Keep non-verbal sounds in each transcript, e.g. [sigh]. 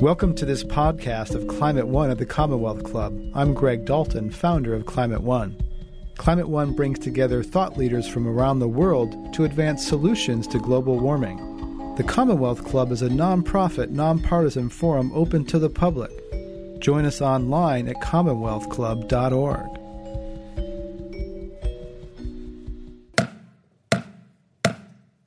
Welcome to this podcast of Climate One at the Commonwealth Club. I'm Greg Dalton, founder of Climate One. Climate One brings together thought leaders from around the world to advance solutions to global warming. The Commonwealth Club is a nonprofit, nonpartisan forum open to the public. Join us online at commonwealthclub.org.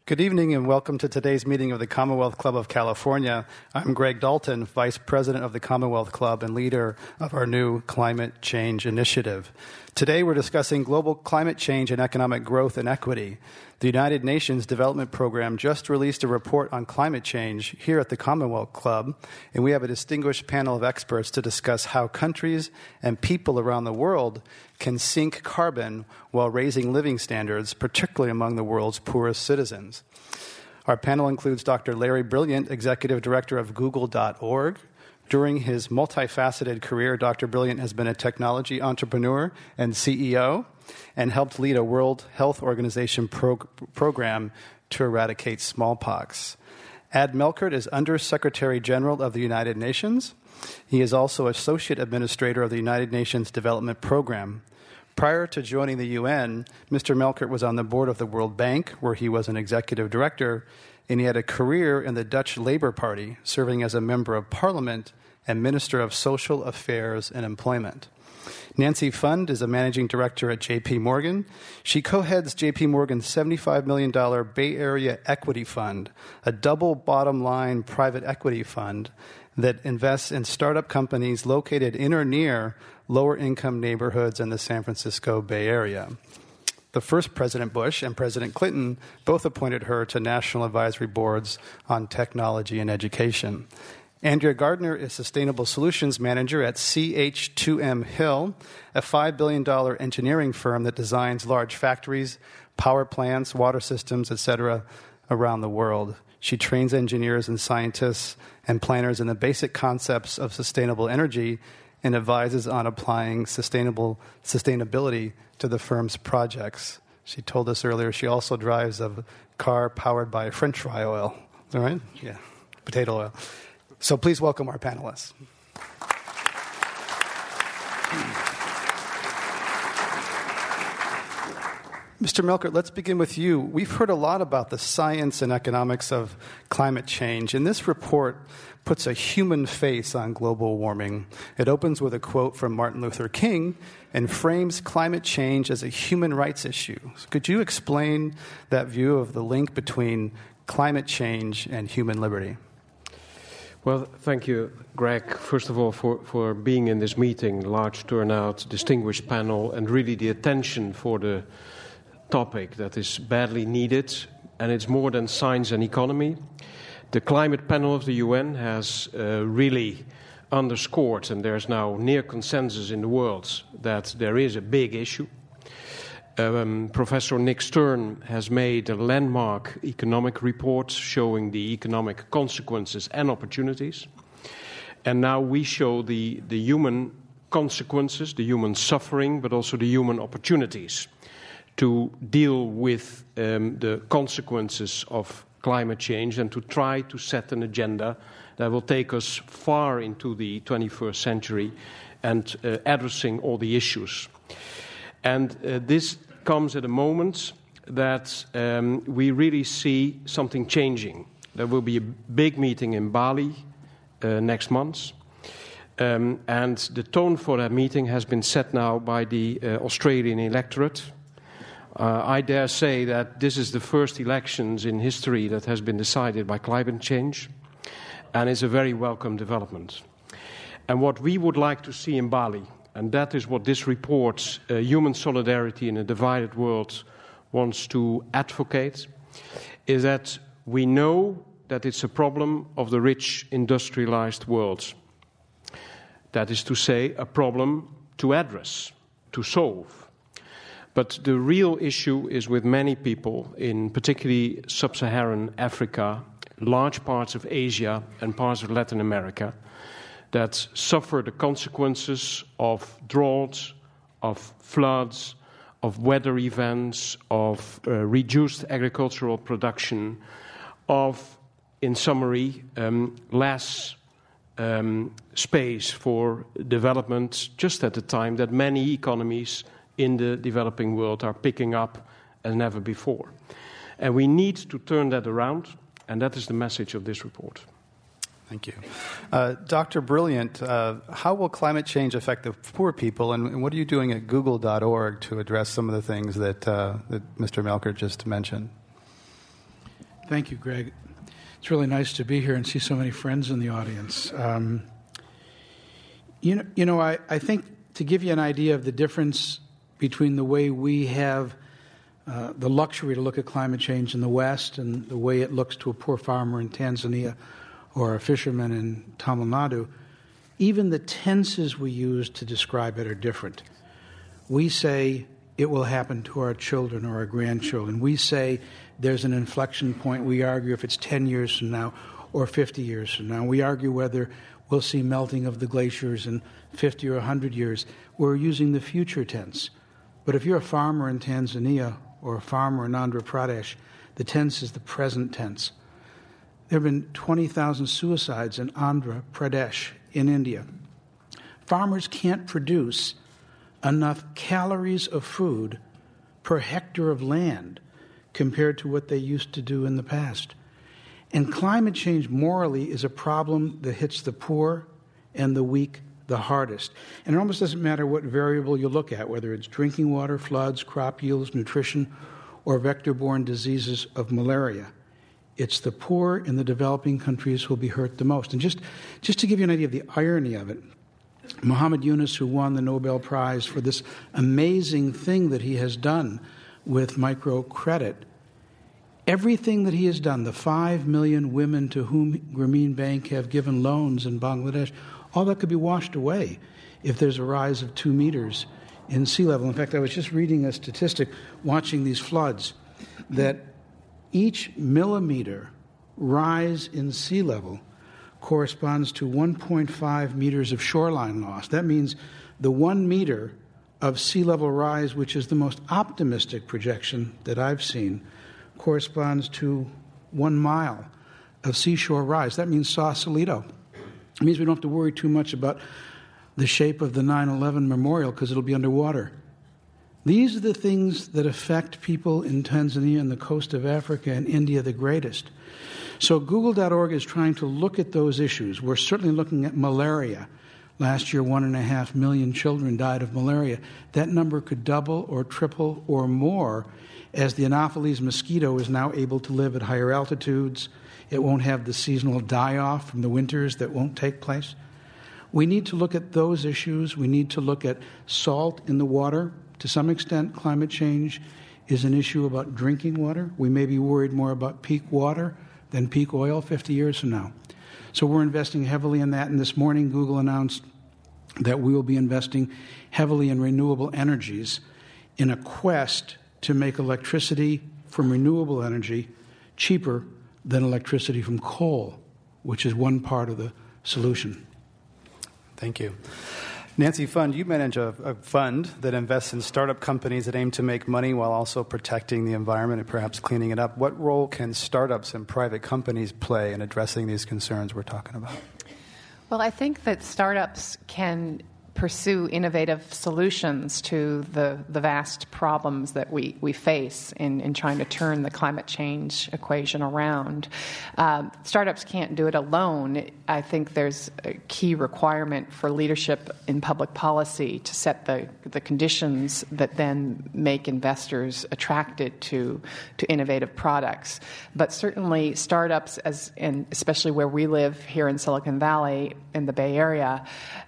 Good evening and welcome to today's meeting of the Commonwealth Club of California. I'm Greg Dalton, Vice President of the Commonwealth Club and leader of our new climate change initiative. Today we're discussing global climate change and economic growth and equity. The United Nations Development Program just released a report on climate change here at the Commonwealth Club, and we have a distinguished panel of experts to discuss how countries and people around the world can sink carbon while raising living standards, particularly among the world's poorest citizens. Our panel includes Dr. Larry Brilliant, Executive Director of Google.org. During his multifaceted career, Dr. Brilliant has been a technology entrepreneur and CEO and helped lead a World Health Organization prog- program to eradicate smallpox. Ad Melkert is Under Secretary General of the United Nations. He is also Associate Administrator of the United Nations Development Program. Prior to joining the UN, Mr. Melkert was on the board of the World Bank, where he was an executive director, and he had a career in the Dutch Labour Party, serving as a member of parliament and Minister of Social Affairs and Employment. Nancy Pfund is a managing director at JP Morgan. She co heads JP Morgan's $75 million Bay Area Equity Fund, a double bottom line private equity fund that invests in startup companies located in or near lower income neighborhoods in the San Francisco Bay Area. The first President Bush and President Clinton both appointed her to national advisory boards on technology and education. Andrea Gardner is Sustainable Solutions Manager at CH2M Hill, a $5 billion engineering firm that designs large factories, power plants, water systems, etc., around the world. She trains engineers and scientists and planners in the basic concepts of sustainable energy and advises on applying sustainable sustainability to the firm's projects. She told us earlier she also drives a car powered by French fry oil. All right? Yeah, potato oil. So please welcome our panelists. Mr. Melkert, let's begin with you. We've heard a lot about the science and economics of climate change, and this report puts a human face on global warming. It opens with a quote from Martin Luther King and frames climate change as a human rights issue. Could you explain that view of the link between climate change and human liberty? Well, thank you, Greg, first of all, for, for being in this meeting, large turnout, distinguished panel, and really the attention for the topic that is badly needed. And it's more than science and economy. The climate panel of the UN has uh, really underscored, and there's now near consensus in the world, that there is a big issue um, Professor Nick Stern has made a landmark economic report showing the economic consequences and opportunities. And now we show the, the human consequences, the human suffering, but also the human opportunities to deal with um, the consequences of climate change and to try to set an agenda that will take us far into the 21st century and uh, addressing all the issues. And uh, this comes at a moment that um, we really see something changing. There will be a big meeting in Bali uh, next month. Um, and the tone for that meeting has been set now by the uh, Australian electorate. Uh, I dare say that this is the first elections in history that has been decided by climate change, and it's a very welcome development. And what we would like to see in Bali and that is what this report, uh, Human Solidarity in a Divided World, wants to advocate, is that we know that it's a problem of the rich industrialized world. That is to say, a problem to address, to solve. But the real issue is with many people in particularly sub Saharan Africa, large parts of Asia, and parts of Latin America that suffer the consequences of droughts, of floods, of weather events, of uh, reduced agricultural production, of, in summary, um, less um, space for development just at the time that many economies in the developing world are picking up as never before. And we need to turn that around, and that is the message of this report. Thank you. Uh, Dr. Brilliant, uh, how will climate change affect the poor people, and, what are you doing at google.org to address some of the things that, uh, that Mr. Melkert just mentioned? Thank you, Greg. It's really nice to be here and see so many friends in the audience. Um, you know, you know I, I think to give you an idea of the difference between the way we have uh, the luxury to look at climate change in the West and the way it looks to a poor farmer in Tanzania or a fisherman in Tamil Nadu, even the tenses we use to describe it are different. We say it will happen to our children or our grandchildren. We say there's an inflection point. We argue if it's 10 years from now or 50 years from now. We argue whether we'll see melting of the glaciers in 50 or 100 years. We're using the future tense. But if you're a farmer in Tanzania or a farmer in Andhra Pradesh, the tense is the present tense. There have been 20,000 suicides in Andhra Pradesh in India. Farmers can't produce enough calories of food per hectare of land compared to what they used to do in the past. And climate change morally is a problem that hits the poor and the weak the hardest. And it almost doesn't matter what variable you look at, whether it's drinking water, floods, crop yields, nutrition, or vector borne diseases of malaria it's the poor in the developing countries who will be hurt the most. And just, just to give you an idea of the irony of it, Muhammad Yunus, who won the Nobel Prize for this amazing thing that he has done with microcredit, everything that he has done, the five million women to whom Grameen Bank have given loans in Bangladesh, all that could be washed away if there's a rise of two meters in sea level. In fact, I was just reading a statistic watching these floods that each millimeter rise in sea level corresponds to 1.5 meters of shoreline loss. That means the one meter of sea level rise, which is the most optimistic projection that I've seen, corresponds to one mile of seashore rise. That means Sausalito. It means we don't have to worry too much about the shape of the 9 11 memorial because it'll be underwater. These are the things that affect people in Tanzania and the coast of Africa and India the greatest. So, Google.org is trying to look at those issues. We're certainly looking at malaria. Last year, one and a half million children died of malaria. That number could double or triple or more as the Anopheles mosquito is now able to live at higher altitudes. It won't have the seasonal die off from the winters that won't take place. We need to look at those issues. We need to look at salt in the water to some extent, climate change is an issue about drinking water. We may be worried more about peak water than peak oil 50 years from now. So we're investing heavily in that. And this morning, Google announced that we will be investing heavily in renewable energies in a quest to make electricity from renewable energy cheaper than electricity from coal, which is one part of the solution. Thank you. Nancy Pfund, you manage a, a, fund that invests in startup companies that aim to make money while also protecting the environment and perhaps cleaning it up. What role can startups and private companies play in addressing these concerns we're talking about? Well, I think that startups can pursue innovative solutions to the, the vast problems that we, we face in, in trying to turn the climate change equation around. Uh, startups can't do it alone. I think there's a key requirement for leadership in public policy to set the, the conditions that then make investors attracted to, to innovative products. But certainly, startups, as and especially where we live here in Silicon Valley, in the Bay Area,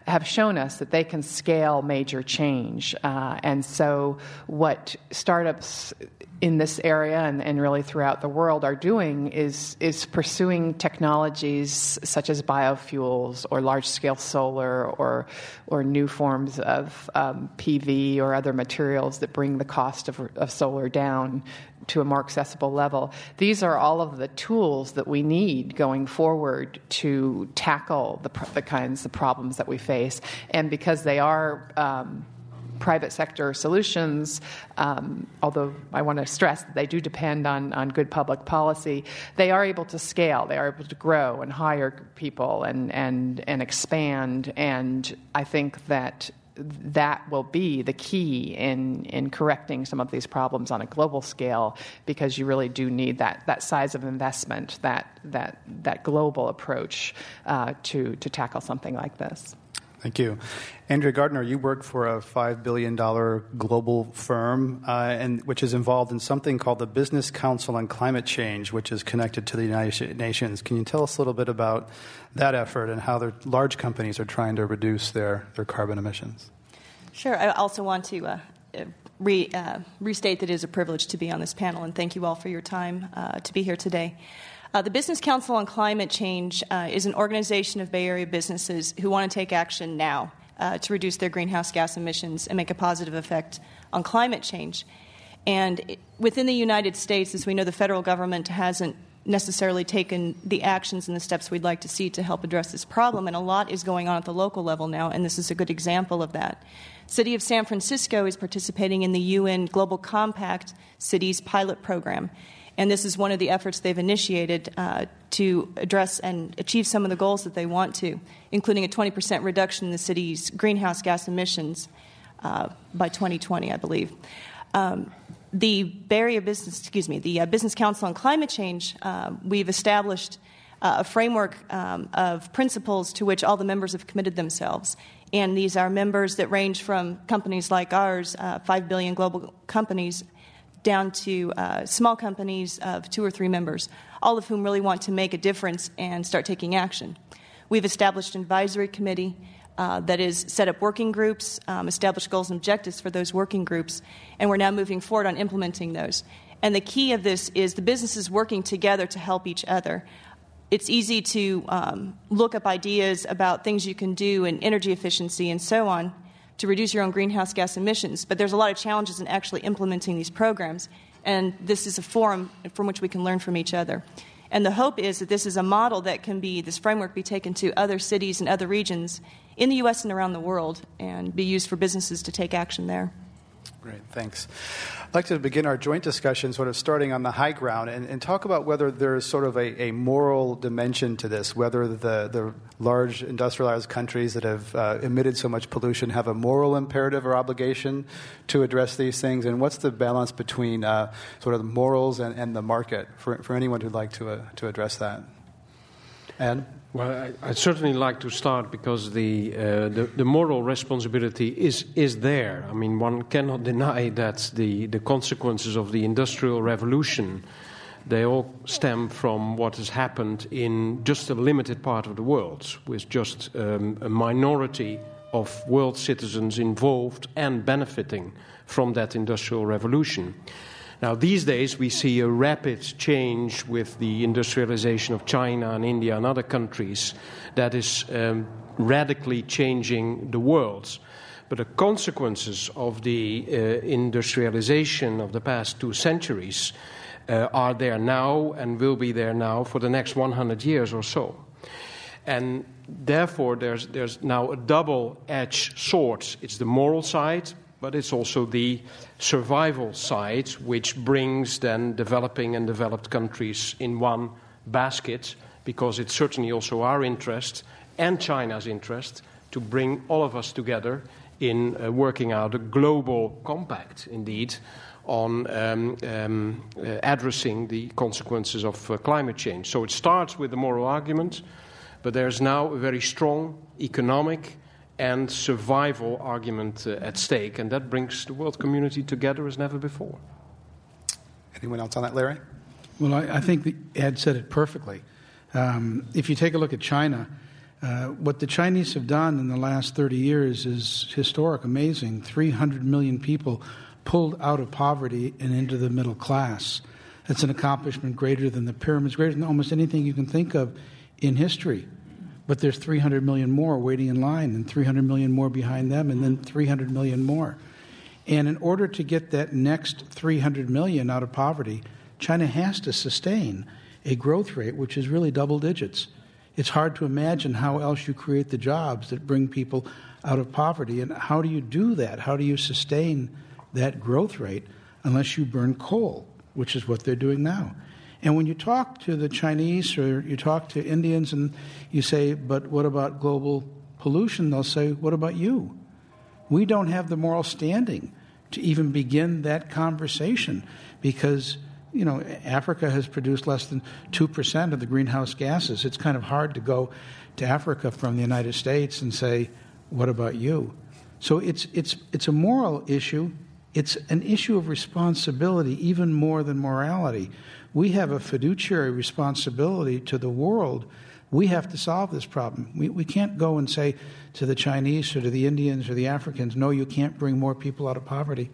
have shown us that they can scale major change. Uh, and so, what startups in this area and, and, really throughout the world are doing is, is pursuing technologies such as biofuels or large scale solar or, or new forms of um, PV or other materials that bring the cost of, of solar down to a more accessible level. These are all of the tools that we need going forward to tackle the, the kinds of problems that we face. And because they are um, private sector solutions, um, although I want to stress that they do depend on, on good public policy, they are able to scale, they are able to grow and hire people and, and, and expand. And I think that that will be the key in, in correcting some of these problems on a global scale because you really do need that, that size of investment, that, that, that global approach uh, to, to tackle something like this. Thank you. Andrea Gardner, you work for a $5 billion global firm, uh, and, which is involved in something called the Business Council on Climate Change, which is connected to the United Nations. Can you tell us a little bit about that effort and how the large companies are trying to reduce their, their carbon emissions? Sure. I also want to uh, re, uh, restate that it is a privilege to be on this panel, and thank you all for your time uh, to be here today. Uh, the Business Council on Climate Change uh, is an organization of Bay Area businesses who want to take action now uh, to reduce their greenhouse gas emissions and make a positive effect on climate change. And it, within the United States, as we know, the federal government hasn't necessarily taken the actions and the steps we'd like to see to help address this problem, and a lot is going on at the local level now, and this is a good example of that. City of San Francisco is participating in the UN Global Compact Cities pilot program. And this is one of the efforts they've initiated uh, to address and achieve some of the goals that they want to, including a 20% reduction in the city's greenhouse gas emissions uh, by 2020, I believe. Um, the Barrier Business, excuse me, the uh, Business Council on Climate Change, uh, we've established uh, a framework um, of principles to which all the members have committed themselves. And these are members that range from companies like ours, uh, 5 billion global companies, down to uh, small companies of two or three members, all of whom really want to make a difference and start taking action. We've established an advisory committee uh, that is set up working groups, um, established goals and objectives for those working groups, and we're now moving forward on implementing those. And the key of this is the businesses working together to help each other. It's easy to um, look up ideas about things you can do in energy efficiency and so on, to reduce your own greenhouse gas emissions. But there's a lot of challenges in actually implementing these programs, and this is a forum from which we can learn from each other. And the hope is that this is a model that can be, this framework be taken to other cities and other regions in the U.S. and around the world and be used for businesses to take action there. Great, thanks. I'd like to begin our joint discussion sort of starting on the high ground and, and talk about whether there's sort of a, a, moral dimension to this, whether the, the large industrialized countries that have uh, emitted so much pollution have a moral imperative or obligation to address these things, and what's the balance between uh, sort of the morals and, and the market for, for anyone who'd like to, uh, to address that? Ed? Well, I, would certainly like to start because the, uh, the, the moral responsibility is is there. I mean, one cannot deny that the the consequences of the industrial revolution they all stem from what has happened in just a limited part of the world, with just um, a minority of world citizens involved and benefiting from that industrial revolution. Now, these days, we see a rapid change with the industrialization of China and India and other countries that is um, radically changing the world. But the consequences of the uh, industrialization of the past two centuries uh, are there now and will be there now for the next 100 years or so. And therefore, there's, there's now a double edged sword. It's the moral side, but it's also the survival side, which brings then developing and developed countries in one basket, because it's certainly also our interest and China's interest to bring all of us together in uh, working out a global compact, indeed, on um, um, uh, addressing the consequences of uh, climate change. So it starts with the moral argument, but there's now a very strong economic and survival argument uh, at stake, and that brings the world community together as never before. Anyone else on that, Larry? Well, I, I think Ed said it perfectly. Um, if you take a look at China, uh, what the Chinese have done in the last 30 years is historic, amazing. 300 million people pulled out of poverty and into the middle class. That's an accomplishment greater than the pyramids, greater than almost anything you can think of in history. But there's 300 million more waiting in line, and 300 million more behind them, and then 300 million more. And in order to get that next 300 million out of poverty, China has to sustain a growth rate which is really double digits. It's hard to imagine how else you create the jobs that bring people out of poverty. And how do you do that? How do you sustain that growth rate unless you burn coal, which is what they're doing now? And when you talk to the Chinese or you talk to Indians and you say, but what about global pollution? They'll say, what about you? We don't have the moral standing to even begin that conversation because you know Africa has produced less than 2% of the greenhouse gases. It's kind of hard to go to Africa from the United States and say, what about you? So it's, it's, it's a moral issue. It's an issue of responsibility, even more than morality. We have a fiduciary responsibility to the world. We have to solve this problem. We, we can't go and say to the Chinese or to the Indians or the Africans, no, you can't bring more people out of poverty.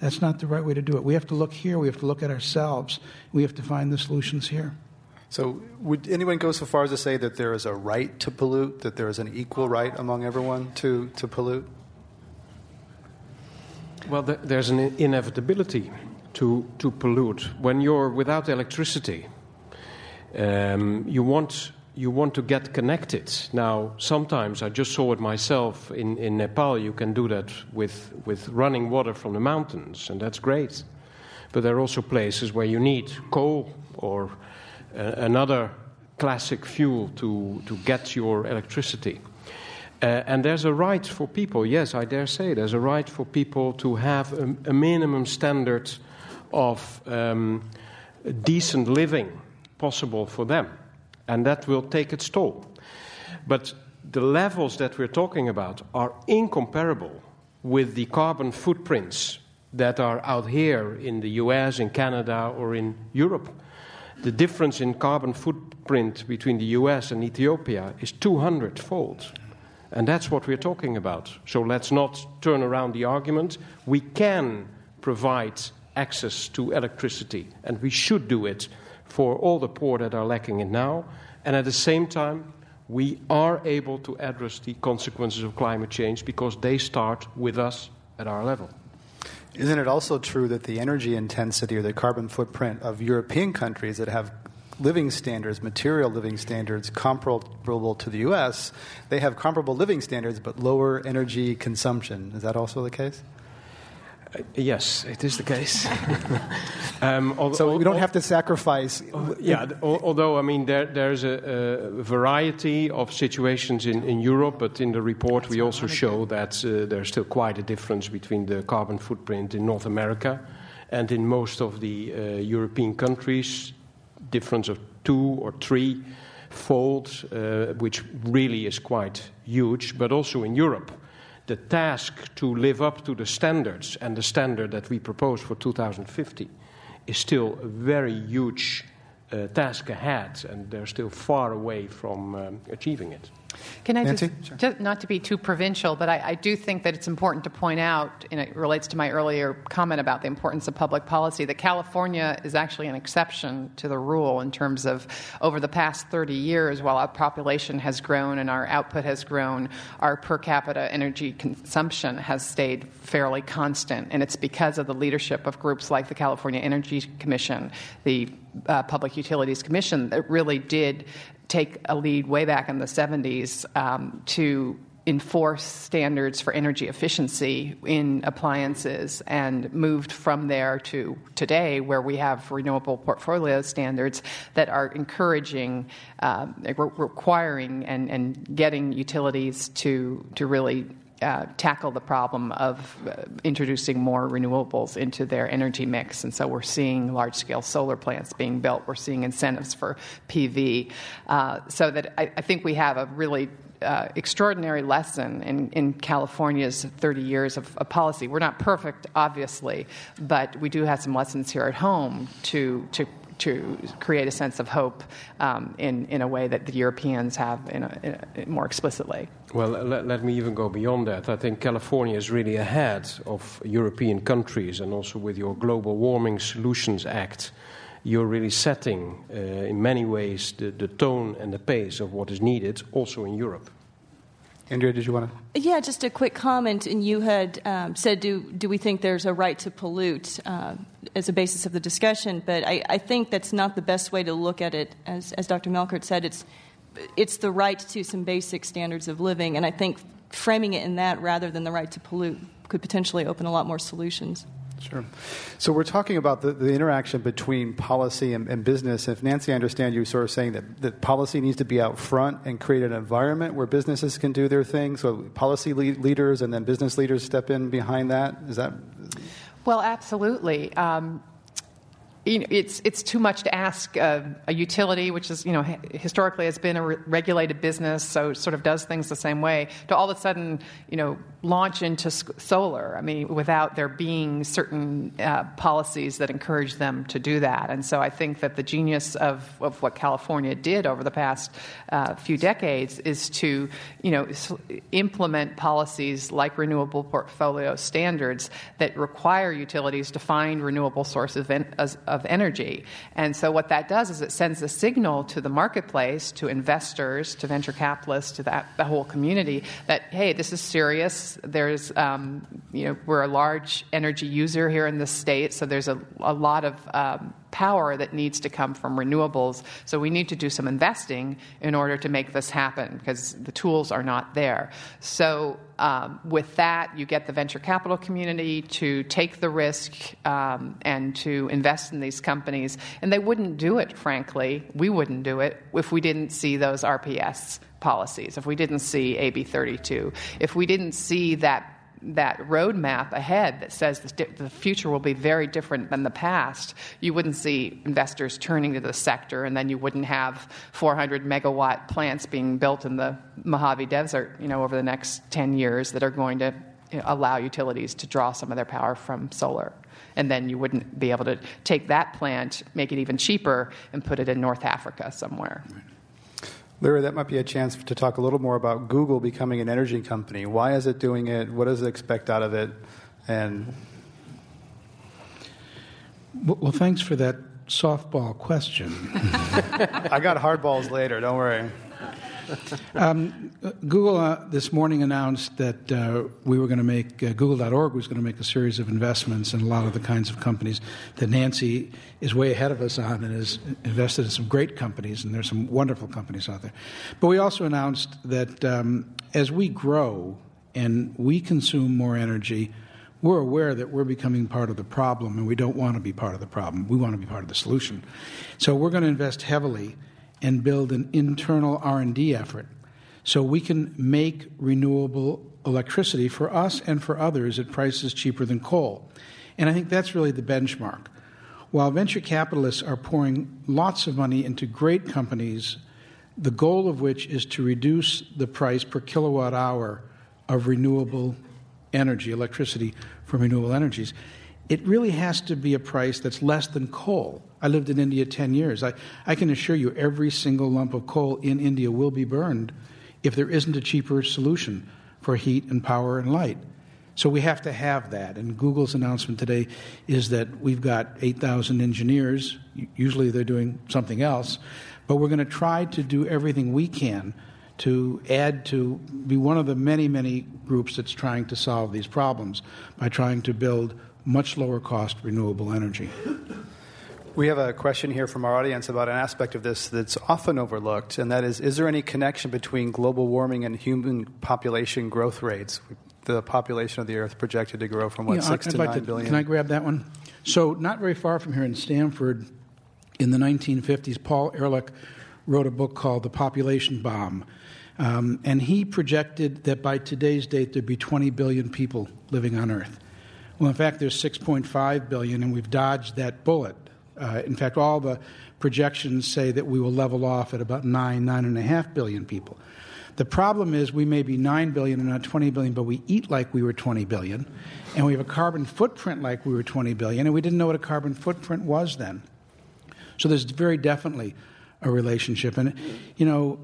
That's not the right way to do it. We have to look here. We have to look at ourselves. We have to find the solutions here. So, would anyone go so far as to say that there is a right to pollute, that there is an equal right among everyone to, to pollute? Well, there's an inevitability to, to pollute. When you're without electricity, um, you, want, you want to get connected. Now, sometimes I just saw it myself in, in Nepal, you can do that with, with running water from the mountains, and that's great. But there are also places where you need coal or uh, another classic fuel to, to get your electricity. Uh, and there's a right for people, yes, I dare say, there's a right for people to have a, a minimum standard of um, decent living possible for them. And that will take its toll. But the levels that we're talking about are incomparable with the carbon footprints that are out here in the US, in Canada, or in Europe the difference in carbon footprint between the US and Ethiopia is 200 fold. And that's what we're talking about. So let's not turn around the argument. We can provide access to electricity, and we should do it for all the poor that are lacking it now. And at the same time, we are able to address the consequences of climate change because they start with us at our level. Isn't it also true that the energy intensity or the carbon footprint of European countries that have living standards, material living standards comparable to the US, they have comparable living standards but lower energy consumption? Is that also the case? Uh, yes, it is the case. [laughs] um, although, so we don't have to sacrifice. Uh, yeah, although I mean there, there's a, a, variety of situations in, in Europe, but in the report we also show that uh, there's still quite a difference between the carbon footprint in North America and in most of the uh, European countries, difference of two or three fold, uh, which really is quite huge, but also in Europe the task to live up to the standards and the standard that we propose for 2050 is still a very huge uh, task ahead, and they're still far away from um, achieving it. Can I Nancy? just, sure. just, not to be too provincial, but I, I, do think that it's important to point out, and it relates to my earlier comment about the importance of public policy, that California is actually an exception to the rule in terms of over the past 30 years, while our population has grown and our output has grown, our per capita energy consumption has stayed fairly constant. And it's because of the leadership of groups like the California Energy Commission, the uh, Public Utilities Commission, that really did take a lead way back in the 70s um, to enforce standards for energy efficiency in appliances and moved from there to today where we have renewable portfolio standards that are encouraging uh, requiring and, and getting utilities to to really uh, tackle the problem of uh, introducing more renewables into their energy mix. And so we're seeing large scale solar plants being built. We're seeing incentives for PV. Uh, so that I, I, think we have a really uh, extraordinary lesson in, in, California's 30 years of, of, policy. We're not perfect, obviously, but we do have some lessons here at home to, to to create a sense of hope um, in, in a way that the Europeans have in a, in a, more explicitly. Well, let, let, me even go beyond that. I think California is really ahead of European countries, and also with your Global Warming Solutions Act, you're really setting, uh, in many ways, the, the tone and the pace of what is needed also in Europe. Andrea, did you want to? Yeah, just a quick comment. And you had um, said, do, do we think there's a right to pollute uh, as a basis of the discussion? But I, I, think that's not the best way to look at it. As, as Dr. Melkert said, it's, it's the right to some basic standards of living. And I think framing it in that rather than the right to pollute could potentially open a lot more solutions. Sure. So we're talking about the, the interaction between policy and, and, business. If Nancy, I understand you sort of saying that, that policy needs to be out front and create an environment where businesses can do their thing. So policy leaders and then business leaders step in behind that. Is that? Well, absolutely. Um, you know, it's it's too much to ask a, a, utility, which is you know historically has been a re- regulated business, so sort of does things the same way, to all of a sudden you know launch into solar. I mean, without there being certain uh, policies that encourage them to do that. And so I think that the genius of, of what California did over the past uh, few decades is to, you know, implement policies like renewable portfolio standards that require utilities to find renewable sources of, en- of energy. And so what that does is it sends a signal to the marketplace, to investors, to venture capitalists, to that, the whole community that hey, this is serious there's, um, you know, we're a large energy user here in the state, so there's a, a lot of um, power that needs to come from renewables. So we need to do some investing in order to make this happen because the tools are not there. So um, with that, you get the venture capital community to take the risk um, and to invest in these companies. And they wouldn't do it, frankly. We wouldn't do it if we didn't see those RPS policies, if we didn't see AB 32, if we didn't see that that roadmap ahead that says the, future will be very different than the past, you wouldn't see investors turning to the sector, and then you wouldn't have 400 megawatt plants being built in the Mojave Desert, you know, over the next 10 years that are going to you know, allow utilities to draw some of their power from solar. And then you wouldn't be able to take that plant, make it even cheaper, and put it in North Africa somewhere. Right. Larry, that might be a chance to talk a little more about Google becoming an energy company. Why is it doing it? What does it expect out of it? And well, thanks for that softball question. [laughs] I got hardballs later. Don't worry. [laughs] Um, Google uh, this morning announced that uh, we were going to make, uh, Google.org was going to make a series of investments in a lot of the kinds of companies that Nancy is way ahead of us on and has invested in some great companies, and there's some wonderful companies out there. But we also announced that um, as we grow and we consume more energy, we're aware that we're becoming part of the problem and we don't want to be part of the problem. We want to be part of the solution. So we're going to invest heavily and build an internal R&D effort so we can make renewable electricity for us and for others at prices cheaper than coal. And I think that's really the benchmark. While venture capitalists are pouring lots of money into great companies, the goal of which is to reduce the price per kilowatt hour of renewable energy, electricity from renewable energies, it really has to be a price that's less than coal. I lived in India 10 years. I, I can assure you every single lump of coal in India will be burned if there isn't a cheaper solution for heat and power and light. So we have to have that. And Google's announcement today is that we've got 8,000 engineers. Usually they're doing something else. But we're going to try to do everything we can to add to be one of the many, many groups that's trying to solve these problems by trying to build much lower cost renewable energy. We have a question here from our audience about an aspect of this that's often overlooked, and that is Is there any connection between global warming and human population growth rates? The population of the Earth projected to grow from what, yeah, six I'd to like nine to, billion? Can I grab that one? So, not very far from here in Stanford, in the 1950s, Paul Ehrlich wrote a book called The Population Bomb. Um, and he projected that by today's date, there'd be 20 billion people living on Earth. Well, in fact, there's 6.5 billion, and we've dodged that bullet. Uh, in fact, all the projections say that we will level off at about nine, nine and a half billion people. The problem is we may be 9 billion and not 20 billion, but we eat like we were 20 billion, and we have a carbon footprint like we were 20 billion, and we didn't know what a carbon footprint was then. So there's very definitely a relationship. And, you know,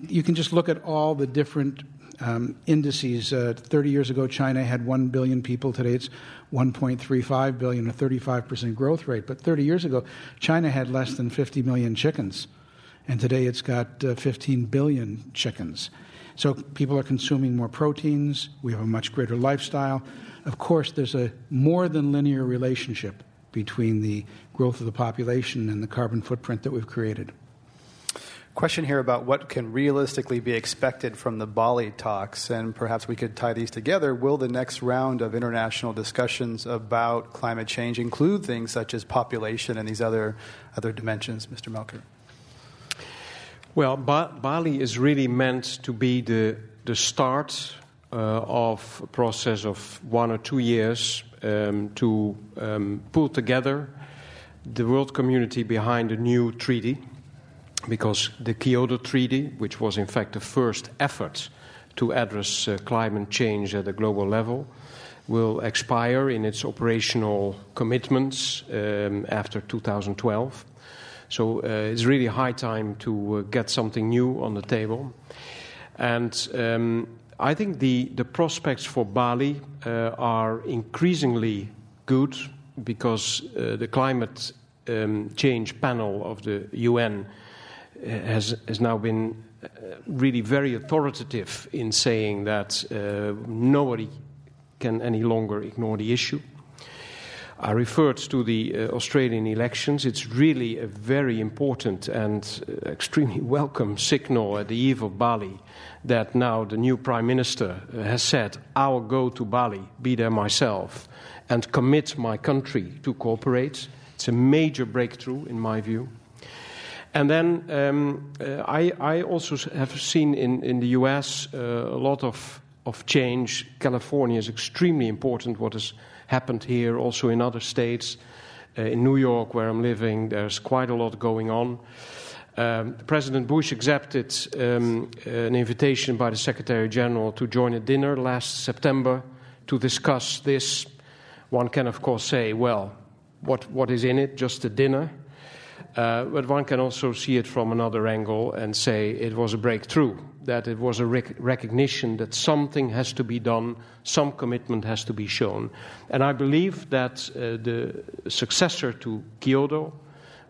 you can just look at all the different um, indices. Uh, 30 years ago, China had 1 billion people. Today it's 1.35 billion, a 35% growth rate. But 30 years ago, China had less than 50 million chickens. And today it's got uh, 15 billion chickens. So people are consuming more proteins. We have a much greater lifestyle. Of course, there's a more than linear relationship between the growth of the population and the carbon footprint that we've created. Question here about what can realistically be expected from the Bali talks, and perhaps we could tie these together. Will the next round of international discussions about climate change include things such as population and these other, other dimensions, Mr. Melkert? Well, ba- Bali is really meant to be the, the start uh, of a process of one or two years um, to um, pull together the world community behind a new treaty because the Kyoto Treaty, which was in fact the first effort to address uh, climate change at a global level, will expire in its operational commitments um, after 2012. So uh, it's really high time to uh, get something new on the table. And um, I think the, the prospects for Bali uh, are increasingly good because uh, the climate um, change panel of the UN has, has now been uh, really very authoritative in saying that uh, nobody can any longer ignore the issue. I referred to the uh, Australian elections. It's really a very important and uh, extremely [laughs] welcome signal at the eve of Bali that now the new Prime Minister uh, has said, I will go to Bali, be there myself, and commit my country to cooperate. It's a major breakthrough, in my view. And then um, uh, I, I, also have seen in, in the US uh, a lot of, of change. California is extremely important, what has happened here, also in other states. Uh, in New York, where I'm living, there's quite a lot going on. Um, President Bush accepted um, an invitation by the Secretary General to join a dinner last September to discuss this. One can, of course, say, well, what, what is in it? Just a dinner. Uh, but one can also see it from another angle and say it was a breakthrough, that it was a rec- recognition that something has to be done, some commitment has to be shown. And I believe that uh, the successor to Kyoto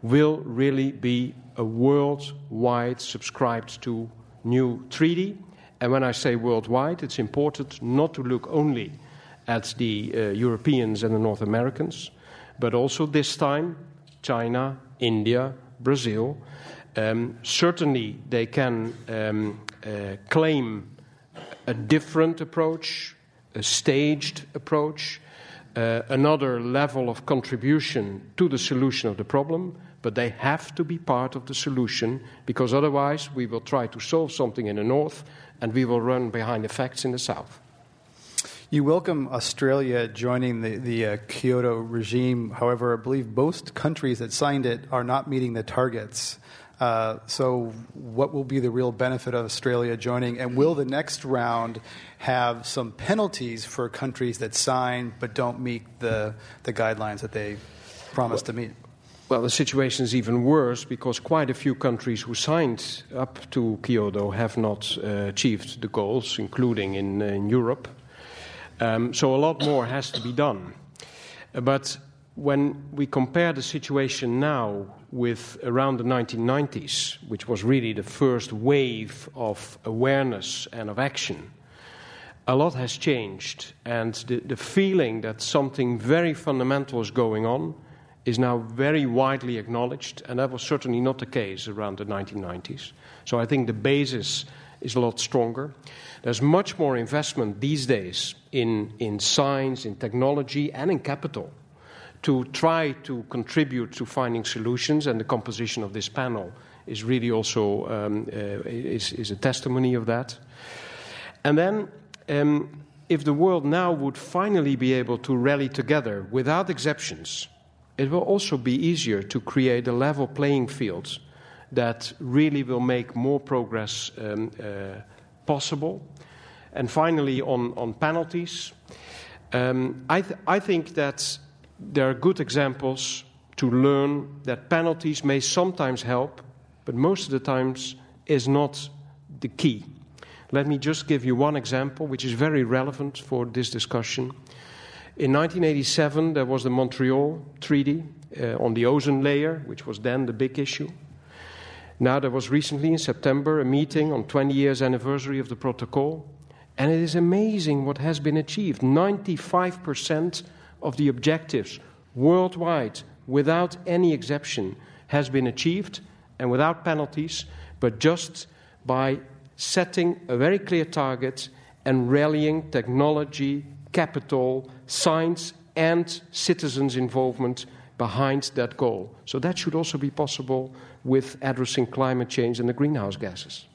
will really be a worldwide subscribed to new treaty. And when I say worldwide, it's important not to look only at the uh, Europeans and the North Americans, but also this time China, India, Brazil. Um, certainly, they can um, uh, claim a different approach, a staged approach, uh, another level of contribution to the solution of the problem, but they have to be part of the solution because otherwise we will try to solve something in the north and we will run behind the facts in the south. You welcome Australia joining the, the uh, Kyoto regime. However, I believe most countries that signed it are not meeting the targets. Uh, so, what will be the real benefit of Australia joining? And will the next round have some penalties for countries that sign but don't meet the, the guidelines that they promised to meet? Well, the situation is even worse because quite a few countries who signed up to Kyoto have not uh, achieved the goals, including in, in Europe. Um, so a lot more has to be done. But when we compare the situation now with around the 1990s, which was really the first wave of awareness and of action, a lot has changed. And the, the feeling that something very fundamental is going on is now very widely acknowledged, and that was certainly not the case around the 1990s. So I think the basis is a lot stronger. There's much more investment these days in, in science, in technology, and in capital to try to contribute to finding solutions, and the composition of this panel is really also um, uh, is, is, a testimony of that. And then, um, if the world now would finally be able to rally together without exceptions, it will also be easier to create a level playing field that really will make more progress um, uh, possible. And finally, on, penalties, um, I think that there are good examples to learn that penalties may sometimes help, but most of the times is not the key. Let me just give you one example, which is very relevant for this discussion. In 1987, there was the Montreal Treaty uh, on the ozone layer, which was then the big issue. Now, there was recently in September a meeting on 20 years anniversary of the protocol, and it is amazing what has been achieved. 95% of the objectives worldwide, without any exception, has been achieved, and without penalties, but just by setting a very clear target and rallying technology, capital, science, and citizens' involvement behind that goal. So that should also be possible with addressing climate change and the greenhouse gases.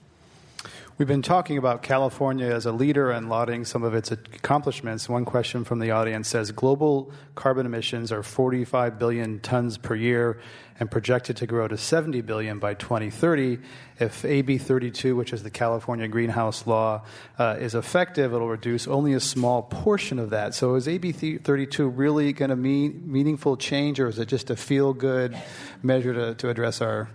We've been talking about California as a leader and lauding some of its accomplishments. One question from the audience says global carbon emissions are 45 billion tons per year and projected to grow to 70 billion by 2030. If AB 32, which is the California greenhouse law, uh, is effective, it'll reduce only a small portion of that. So is AB 32 really going to mean meaningful change, or is it just a feel good measure to, to address our,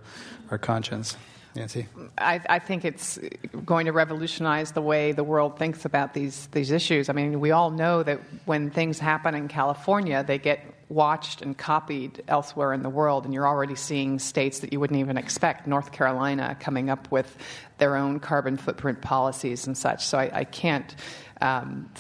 our conscience? Nancy? I, I, think it's going to revolutionize the way the world thinks about these, these issues. I mean, we all know that when things happen in California, they get watched and copied elsewhere in the world, and you're already seeing states that you wouldn't even expect, North Carolina, coming up with their own carbon footprint policies and such. So I, I can't um,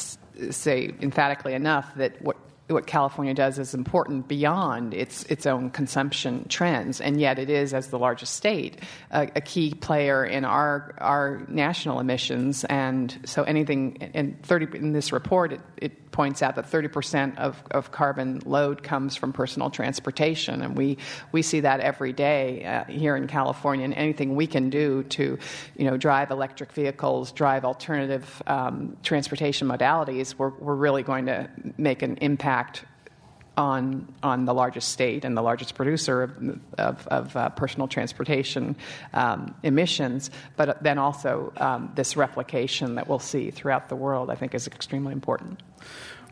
say emphatically enough that what what California does is important beyond its its own consumption trends, and yet it is, as the largest state, a, a, key player in our our national emissions. And so, anything in thirty in this report, it, it points out that 30% of, of carbon load comes from personal transportation, and we, we see that every day uh, here in California. And anything we can do to, you know, drive electric vehicles, drive alternative um, transportation modalities, we're, we're really going to make an impact on on the largest state and the largest producer of, of, of uh, personal transportation um, emissions, but then also um, this replication that we'll see throughout the world, I think, is extremely important.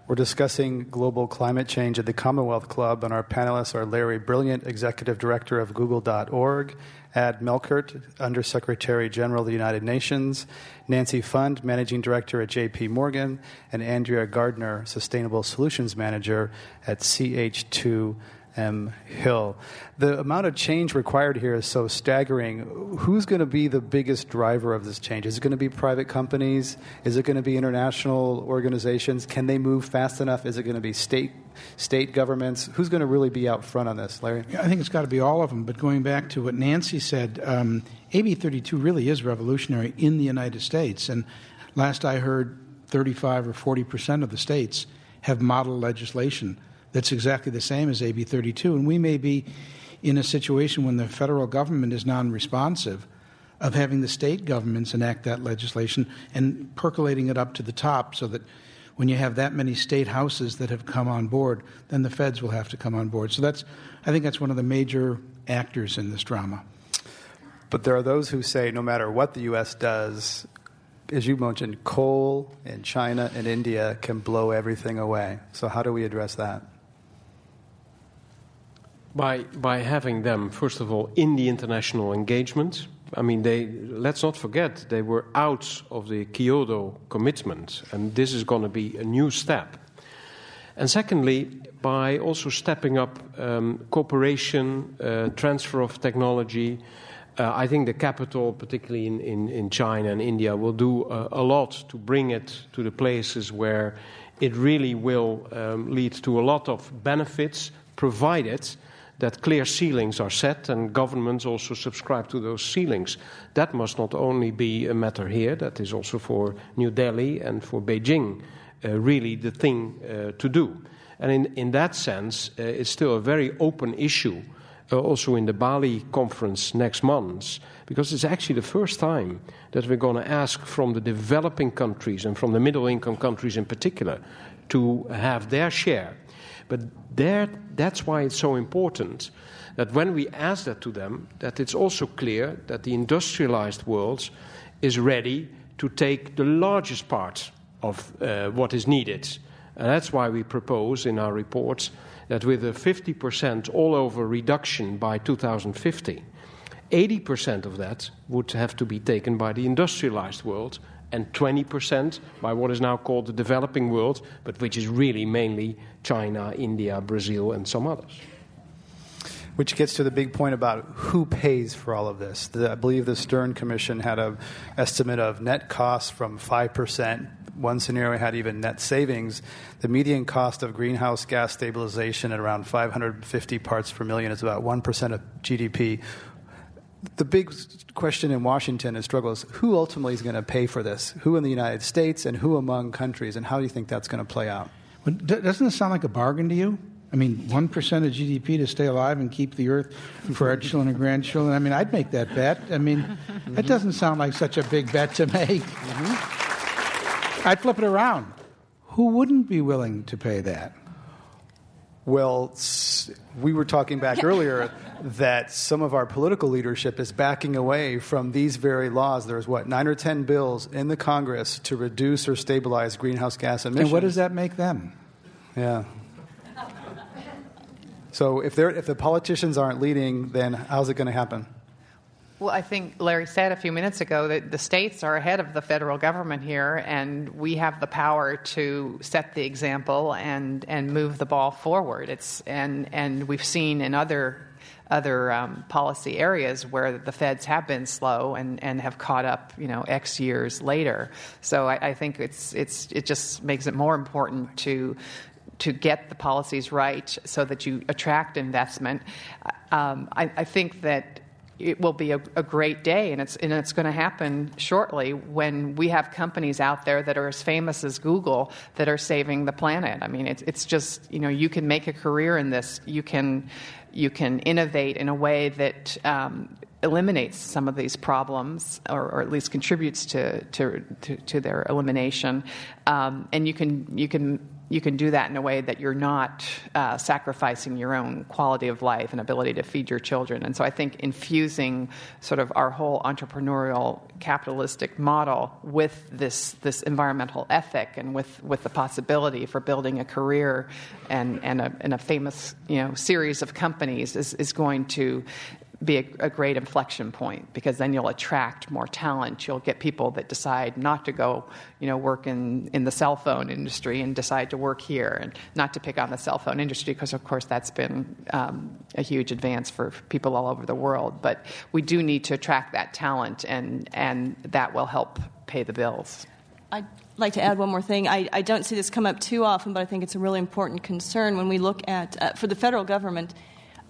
We're discussing global climate change at the Commonwealth Club, and our panelists are Larry Brilliant, Executive Director of Google.org, Ad Melkert, Undersecretary General of the United Nations, Nancy Pfund, Managing Director at JP Morgan, and Andrea Gardner, Sustainable Solutions Manager at CH2 M. Hill. The amount of change required here is so staggering. Who's going to be the biggest driver of this change? Is it going to be private companies? Is it going to be international organizations? Can they move fast enough? Is it going to be state state governments? Who's going to really be out front on this, Larry? Yeah, I think it's got to be all of them. But going back to what Nancy said, um, AB 32 really is revolutionary in the United States. And last I heard, 35 or 40 percent of the states have model legislation that's exactly the same as AB 32. And we may be in a situation when the federal government is non responsive of having the state governments enact that legislation and percolating it up to the top so that when you have that many state houses that have come on board, then the feds will have to come on board. So that's, I think that's one of the major actors in this drama. But there are those who say no matter what the U.S. does, as you mentioned, coal in China and India can blow everything away. So, how do we address that? By, by having them, first of all, in the international engagement. I mean, they, let's not forget, they were out of the Kyoto commitment, and this is going to be a new step. And secondly, by also stepping up um, cooperation, uh, transfer of technology. Uh, I think the capital, particularly in, in, in, China and India, will do uh, a lot to bring it to the places where it really will um, lead to a lot of benefits, provided that clear ceilings are set and governments also subscribe to those ceilings. That must not only be a matter here, that is also for New Delhi and for Beijing uh, really the thing uh, to do. And in, in that sense, uh, it's still a very open issue, uh, also in the Bali conference next month, because it's actually the first time that we're going to ask from the developing countries and from the middle income countries in particular to have their share but there, that's why it's so important that when we ask that to them, that it's also clear that the industrialized world is ready to take the largest part of uh, what is needed. And that's why we propose in our reports that with a 50% all over reduction by 2050, 80% of that would have to be taken by the industrialized world and 20% by what is now called the developing world, but which is really mainly China, India, Brazil, and some others. Which gets to the big point about who pays for all of this. The, I believe the Stern Commission had an estimate of net costs from 5%. One scenario had even net savings. The median cost of greenhouse gas stabilization at around 550 parts per million is about 1% of GDP the big question in Washington and is who ultimately is going to pay for this? Who in the United States and who among countries? And how do you think that's going to play out? But doesn't this sound like a bargain to you? I mean, 1% of GDP to stay alive and keep the earth for our children and grandchildren. I mean, I'd make that bet. I mean, mm-hmm. that doesn't sound like such a big bet to make. Mm-hmm. I'd flip it around. Who wouldn't be willing to pay that? Well, we were talking back earlier that some of our political leadership is backing away from these very laws. There's what, nine or ten bills in the Congress to reduce or stabilize greenhouse gas emissions. And what does that make them? Yeah. So if, they're, if the politicians aren't leading, then how's it going to happen? Well, I think Larry said a few minutes ago that the states are ahead of the federal government here, and we have the power to set the example and, and move the ball forward. It's, and, and we've seen in other other um, policy areas where the feds have been slow and, and have caught up, you know, X years later. So I, I think it's, it's, it just makes it more important to to get the policies right so that you attract investment. Um, I, I, think that it will be a, a, great day, and it's, and it's going to happen shortly when we have companies out there that are as famous as Google that are saving the planet. I mean, it's, it's just, you know, you can make a career in this. You can, you can innovate in a way that um, eliminates some of these problems, or, or at least contributes to, to, to, to their elimination. Um, and you can, you can you can do that in a way that you're not uh, sacrificing your own quality of life and ability to feed your children. And so I think infusing sort of our whole entrepreneurial capitalistic model with this, this environmental ethic and with, with the possibility for building a career and, and, a, and a famous you know, series of companies is, is going to be a, a, great inflection point because then you'll attract more talent. You'll get people that decide not to go, you know, work in, in the cell phone industry and decide to work here and not to pick on the cell phone industry because, of course, that's been um, a huge advance for people all over the world. But we do need to attract that talent, and, and that will help pay the bills. I'd like to add one more thing. I, I don't see this come up too often, but I think it's a really important concern when we look at, uh, for the federal government,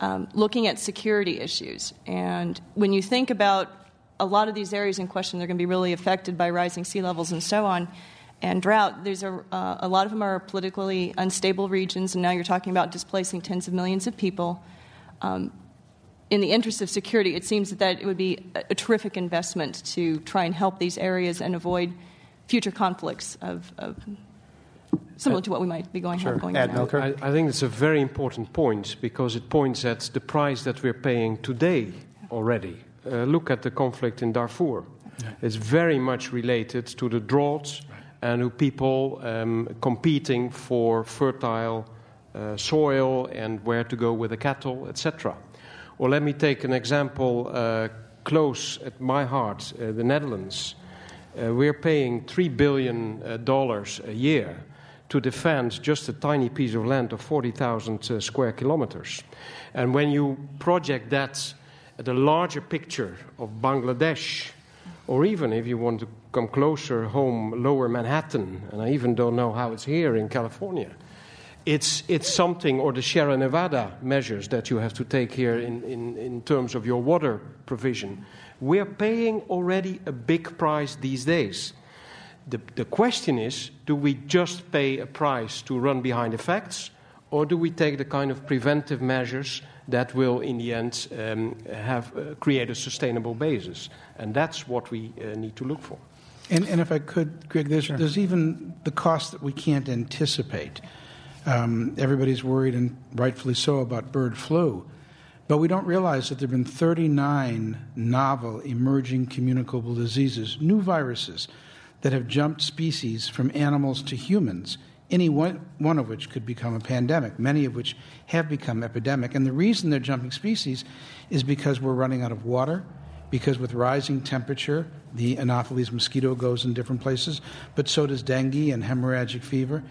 um, looking at security issues. And when you think about a lot of these areas in question, they're going to be really affected by rising sea levels and so on, and drought. There's a, uh, a lot of them are politically unstable regions, and now you're talking about displacing tens of millions of people. Um, in the interest of security, it seems that, it would be a, a terrific investment to try and help these areas and avoid future conflicts of, of similar to what we might be going sure. have going Ed on. I, I think it's a very important point because it points at the price that we're paying today already. Uh, look at the conflict in Darfur. Yeah. It's very much related to the droughts right. and to people um, competing for fertile uh, soil and where to go with the cattle, etc. Or let me take an example uh, close at my heart uh, the Netherlands. Uh, we're paying $3 billion uh, a year to defend just a tiny piece of land of 40,000 uh, square kilometers. And when you project that at a larger picture of Bangladesh, or even if you want to come closer home, lower Manhattan, and I even don't know how it's here in California, it's, it's something, or the Sierra Nevada measures that you have to take here in, in, in terms of your water provision. We're paying already a big price these days. The, the question is do we just pay a price to run behind the facts, or do we take the kind of preventive measures that will, in the end, um, have, uh, create a sustainable basis? And that's what we uh, need to look for. And, and, if I could, Greg, there's, sure. there's even the cost that we can't anticipate. Um, everybody's worried, and rightfully so, about bird flu. But we don't realize that there have been 39 novel emerging communicable diseases, new viruses that have jumped species from animals to humans, any one, one of which could become a pandemic, many of which have become epidemic. And the reason they're jumping species is because we're running out of water, because with rising temperature, the Anopheles mosquito goes in different places, but so does dengue and hemorrhagic fever.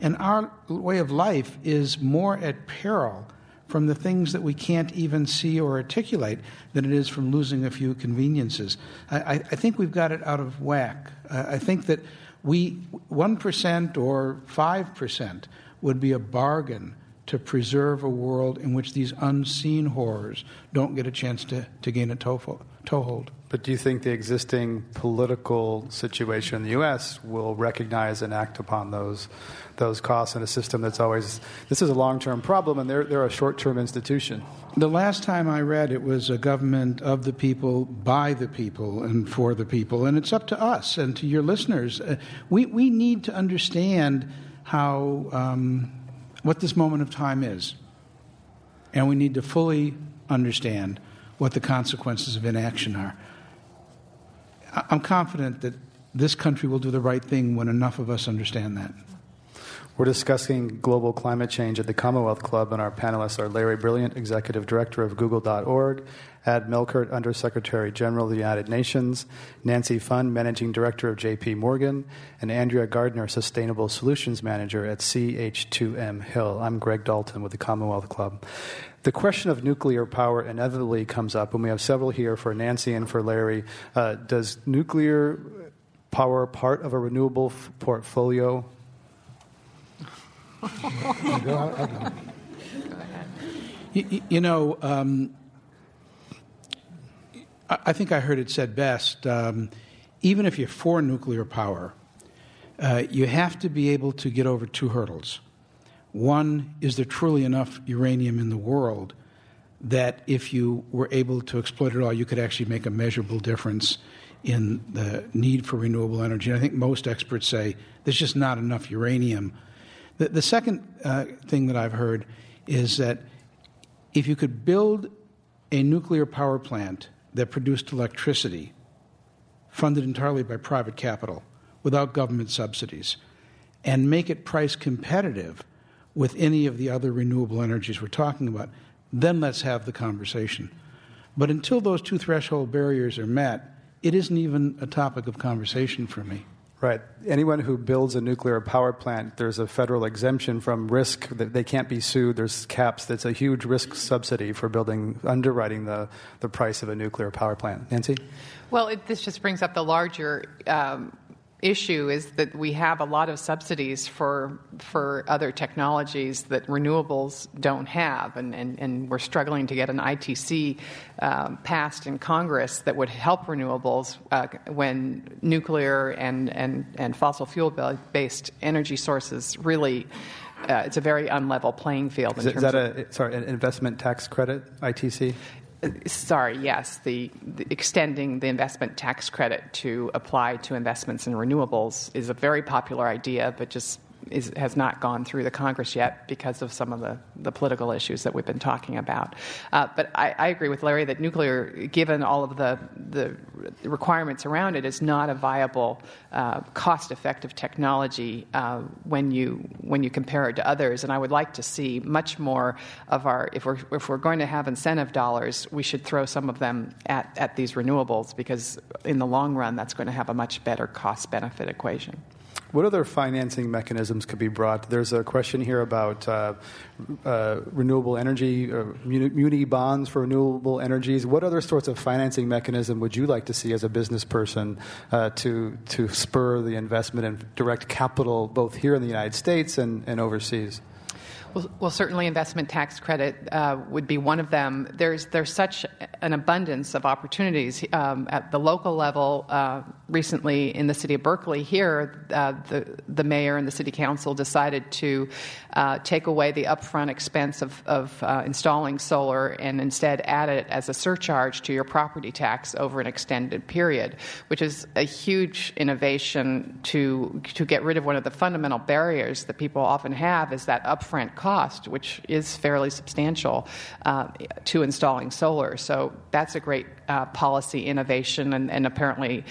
And our way of life is more at peril from the things that we can't even see or articulate than it is from losing a few conveniences. I, I think we've got it out of whack. I think that we, 1% or 5% would be a bargain to preserve a world in which these unseen horrors don't get a chance to, to gain a toefold. Toehold. But do you think the existing political situation in the U.S. will recognize and act upon those those costs in a system that's always this is a long term problem and they're they're a short term institution? The last time I read it was a government of the people, by the people, and for the people. And it's up to us and to your listeners. Uh, we, we need to understand how, um, what this moment of time is. And we need to fully understand what the consequences of inaction are. I'm confident that this country will do the right thing when enough of us understand that. We're discussing global climate change at the Commonwealth Club, and our panelists are Larry Brilliant, Executive Director of Google.org, Ad Melkert, Undersecretary General of the United Nations, Nancy Pfund, Managing Director of JP Morgan, and Andrea Gardner, Sustainable Solutions Manager at CH2M Hill. I'm Greg Dalton with the Commonwealth Club. The question of nuclear power inevitably comes up, and we have several here for Nancy and for Larry. Uh, does nuclear power part of a renewable f- portfolio [laughs] you, you, know, um, I think I heard it said best. Um, even if you're for nuclear power, uh, you have to be able to get over two hurdles. One, is there truly enough uranium in the world that if you were able to exploit it all, you could actually make a measurable difference in the need for renewable energy? And I think most experts say there's just not enough uranium the, the second uh, thing that I've heard is that if you could build a nuclear power plant that produced electricity funded entirely by private capital without government subsidies and make it price competitive with any of the other renewable energies we're talking about, then let's have the conversation. But until those two threshold barriers are met, it isn't even a topic of conversation for me. Right. Anyone who builds a nuclear power plant, there's a federal exemption from risk that they can't be sued. There's caps. That's a huge risk subsidy for building, underwriting the, the price of a nuclear power plant. Nancy? Well, it, this just brings up the larger um, issue is that we have a lot of subsidies for for other technologies that renewables don't have, and, and, and we're struggling to get an ITC um, passed in Congress that would help renewables uh, when nuclear and, and, and fossil fuel based energy sources really. Uh, it's a very unlevel playing field. Is, is that a sorry an investment tax credit ITC? Sorry, yes, the, the, extending the investment tax credit to apply to investments in renewables is a very popular idea, but just is, has not gone through the Congress yet because of some of the, the political issues that we've been talking about. Uh, but I, I, agree with Larry that nuclear, given all of the, the requirements around it, is not a viable, uh, cost effective technology uh, when, you, when you compare it to others. And I would like to see much more of our, if we're, if we're going to have incentive dollars, we should throw some of them at, at these renewables because in the long run, that's going to have a much better cost benefit equation. What other financing mechanisms could be brought? There's a question here about uh, uh, renewable energy, uh, muni bonds for renewable energies. What other sorts of financing mechanism would you like to see as a business person uh, to, to spur the investment in direct capital both here in the United States and, and overseas? Well, well, certainly investment tax credit uh, would be one of them. There's there's such an abundance of opportunities um, at the local level. Uh, recently, in the city of Berkeley, here, uh, the the mayor and the city council decided to uh, take away the upfront expense of, of uh, installing solar and instead add it as a surcharge to your property tax over an extended period, which is a huge innovation to to get rid of one of the fundamental barriers that people often have is that upfront cost, which is fairly substantial uh, to installing solar. So that's a great uh, policy innovation, and, and apparently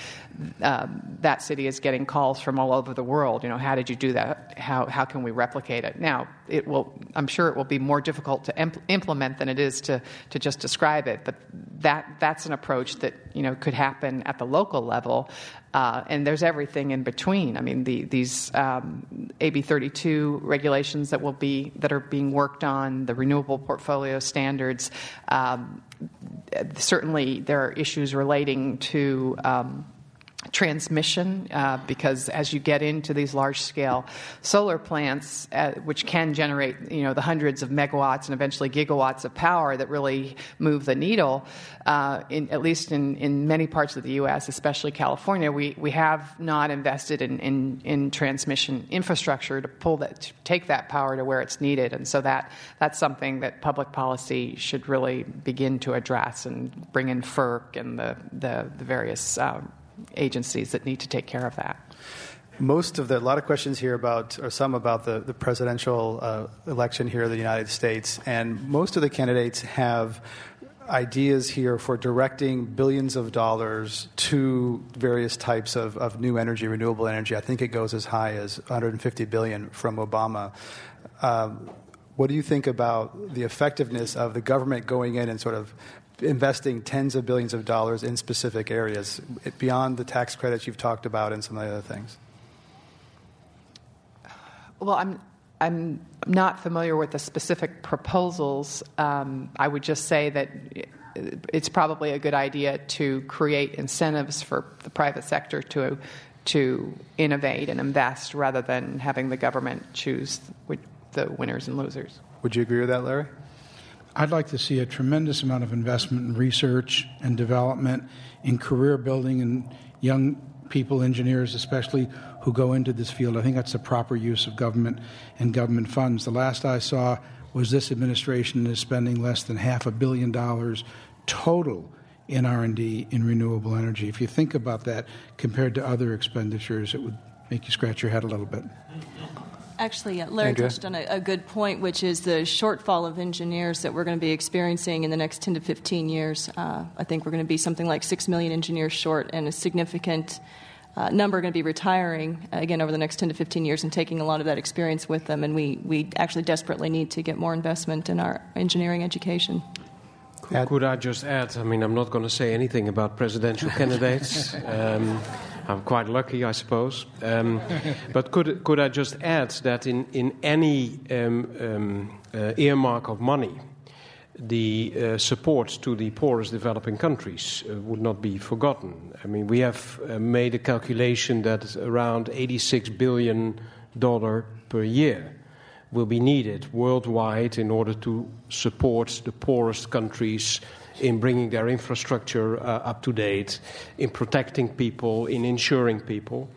uh, that city is getting calls from all over the world. You know, how did you do that? How how can we replicate it? Now, it will. I'm sure it will be more difficult to imp- implement than it is to to just describe it. But that that's an approach that you know could happen at the local level. Uh, and there's everything in between. I mean, the, these um, AB 32 regulations that will be that are being worked on, the renewable portfolio standards. Um, certainly, there are issues relating to um, transmission uh, because as you get into these large scale solar plants uh, which can generate you know the hundreds of megawatts and eventually gigawatts of power that really move the needle uh, in, at least in, in many parts of the US especially California we, we have not invested in, in, in transmission infrastructure to pull that to take that power to where it's needed. And so that that's something that public policy should really begin to address and bring in FERC and the, the, the various um, agencies that need to take care of that. Most of the, a lot of questions here about, or some about the, the presidential uh, election here in the United States, and most of the candidates have ideas here for directing billions of dollars to various types of, of new energy, renewable energy. I think it goes as high as 150 billion from Obama. Um, what do you think about the effectiveness of the government going in and sort of investing tens of billions of dollars in specific areas beyond the tax credits you've talked about and some of the other things? Well, I'm I'm not familiar with the specific proposals. Um, I would just say that it's probably a good idea to create incentives for the private sector to to innovate and invest rather than having the government choose the winners and losers. Would you agree with that, Larry? I'd like to see a tremendous amount of investment in research and development, in career building, and young people, engineers especially, who go into this field. I think that's the proper use of government and government funds. The last I saw was this administration is spending less than half a billion dollars total in R&D in renewable energy. If you think about that compared to other expenditures, it would make you scratch your head a little bit. Actually, uh, Larry Andrea? touched on a, a, good point, which is the shortfall of engineers that we're going to be experiencing in the next 10 to 15 years. Uh, I think we're going to be something like 6 million engineers short, and a significant uh, number are going to be retiring uh, again over the next 10 to 15 years and taking a lot of that experience with them. And we, we actually desperately need to get more investment in our engineering education. Could I just add? I mean, I'm not going to say anything about presidential candidates. [laughs] Um, I'm quite lucky, I suppose. Um, but could, could I just add that in, in any um, um, uh, earmark of money, the uh, support to the poorest developing countries uh, would not be forgotten. I mean, we have uh, made a calculation that around $86 billion per year will be needed worldwide in order to support the poorest countries in bringing their infrastructure uh, up to date, in protecting people, in insuring people.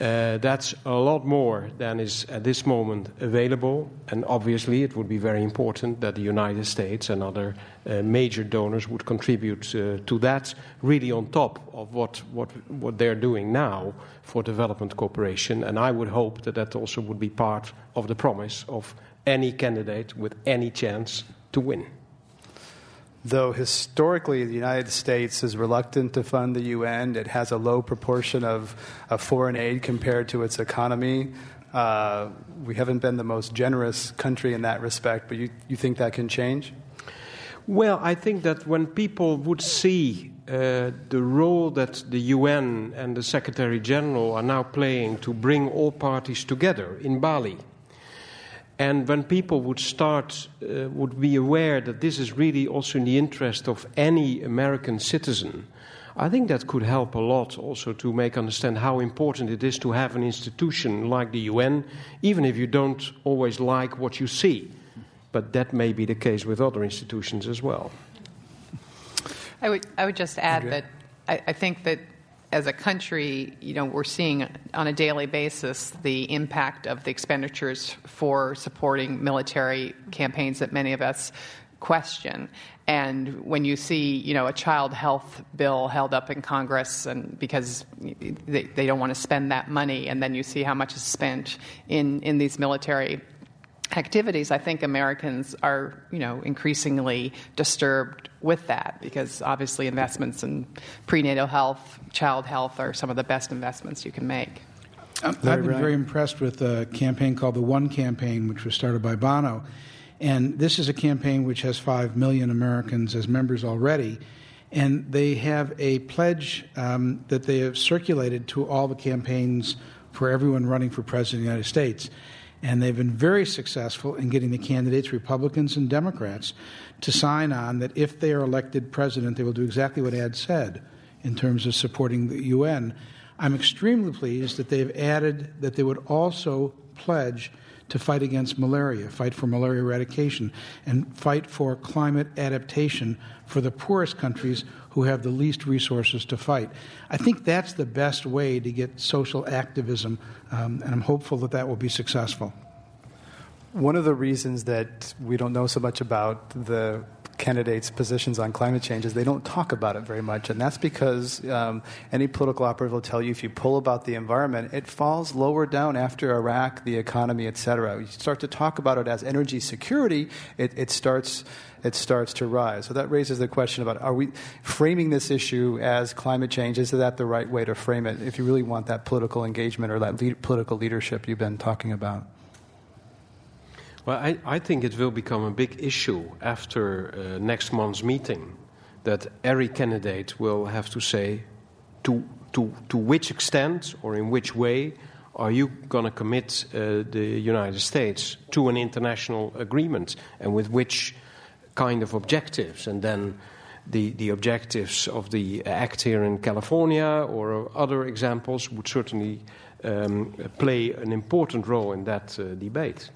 Uh, that's a lot more than is at this moment available, and obviously it would be very important that the United States and other uh, major donors would contribute uh, to that, really on top of what, what, what they're doing now for development cooperation. And I would hope that that also would be part of the promise of any candidate with any chance to win though historically the United States is reluctant to fund the UN, it has a low proportion of, of foreign aid compared to its economy. Uh, we haven't been the most generous country in that respect, but you, you think that can change? Well, I think that when people would see uh, the role that the UN and the Secretary General are now playing to bring all parties together in Bali, and when people would start, uh, would be aware that this is really also in the interest of any American citizen, I think that could help a lot also to make understand how important it is to have an institution like the UN, even if you don't always like what you see. But that may be the case with other institutions as well. I would, I would just add that I, I think that as a country, you know, we're seeing on a daily basis the impact of the expenditures for supporting military campaigns that many of us question. And when you see, you know, a child health bill held up in Congress, and because they, they don't want to spend that money, and then you see how much is spent in, in these military activities, I think Americans are, you know, increasingly disturbed with that because obviously investments in prenatal health, child health are some of the best investments you can make. I've been very impressed with a campaign called the One Campaign, which was started by Bono. And this is a campaign which has 5 million Americans as members already. And they have a pledge um, that they have circulated to all the campaigns for everyone running for President of the United States. And they've been very successful in getting the candidates, Republicans and Democrats, to sign on that if they are elected president, they will do exactly what Ad said in terms of supporting the UN. I'm extremely pleased that they've added that they would also pledge to fight against malaria, fight for malaria eradication, and fight for climate adaptation for the poorest countries who have the least resources to fight. I think that's the best way to get social activism, um, and I'm hopeful that that will be successful. One of the reasons that we don't know so much about the candidates' positions on climate change is they don't talk about it very much, and that's because um, any political operative will tell you if you pull about the environment, it falls lower down after Iraq, the economy, et cetera. You start to talk about it as energy security, it, it starts it starts to rise. So that raises the question about are we framing this issue as climate change? Is that the right way to frame it if you really want that political engagement or that political leadership you've been talking about? Well, I, I think it will become a big issue after uh, next month's meeting that every candidate will have to say to, to, to which extent or in which way are you going to commit uh, the United States to an international agreement and with which kind of objectives? And then the, the objectives of the act here in California or other examples would certainly um, play an important role in that uh, debate.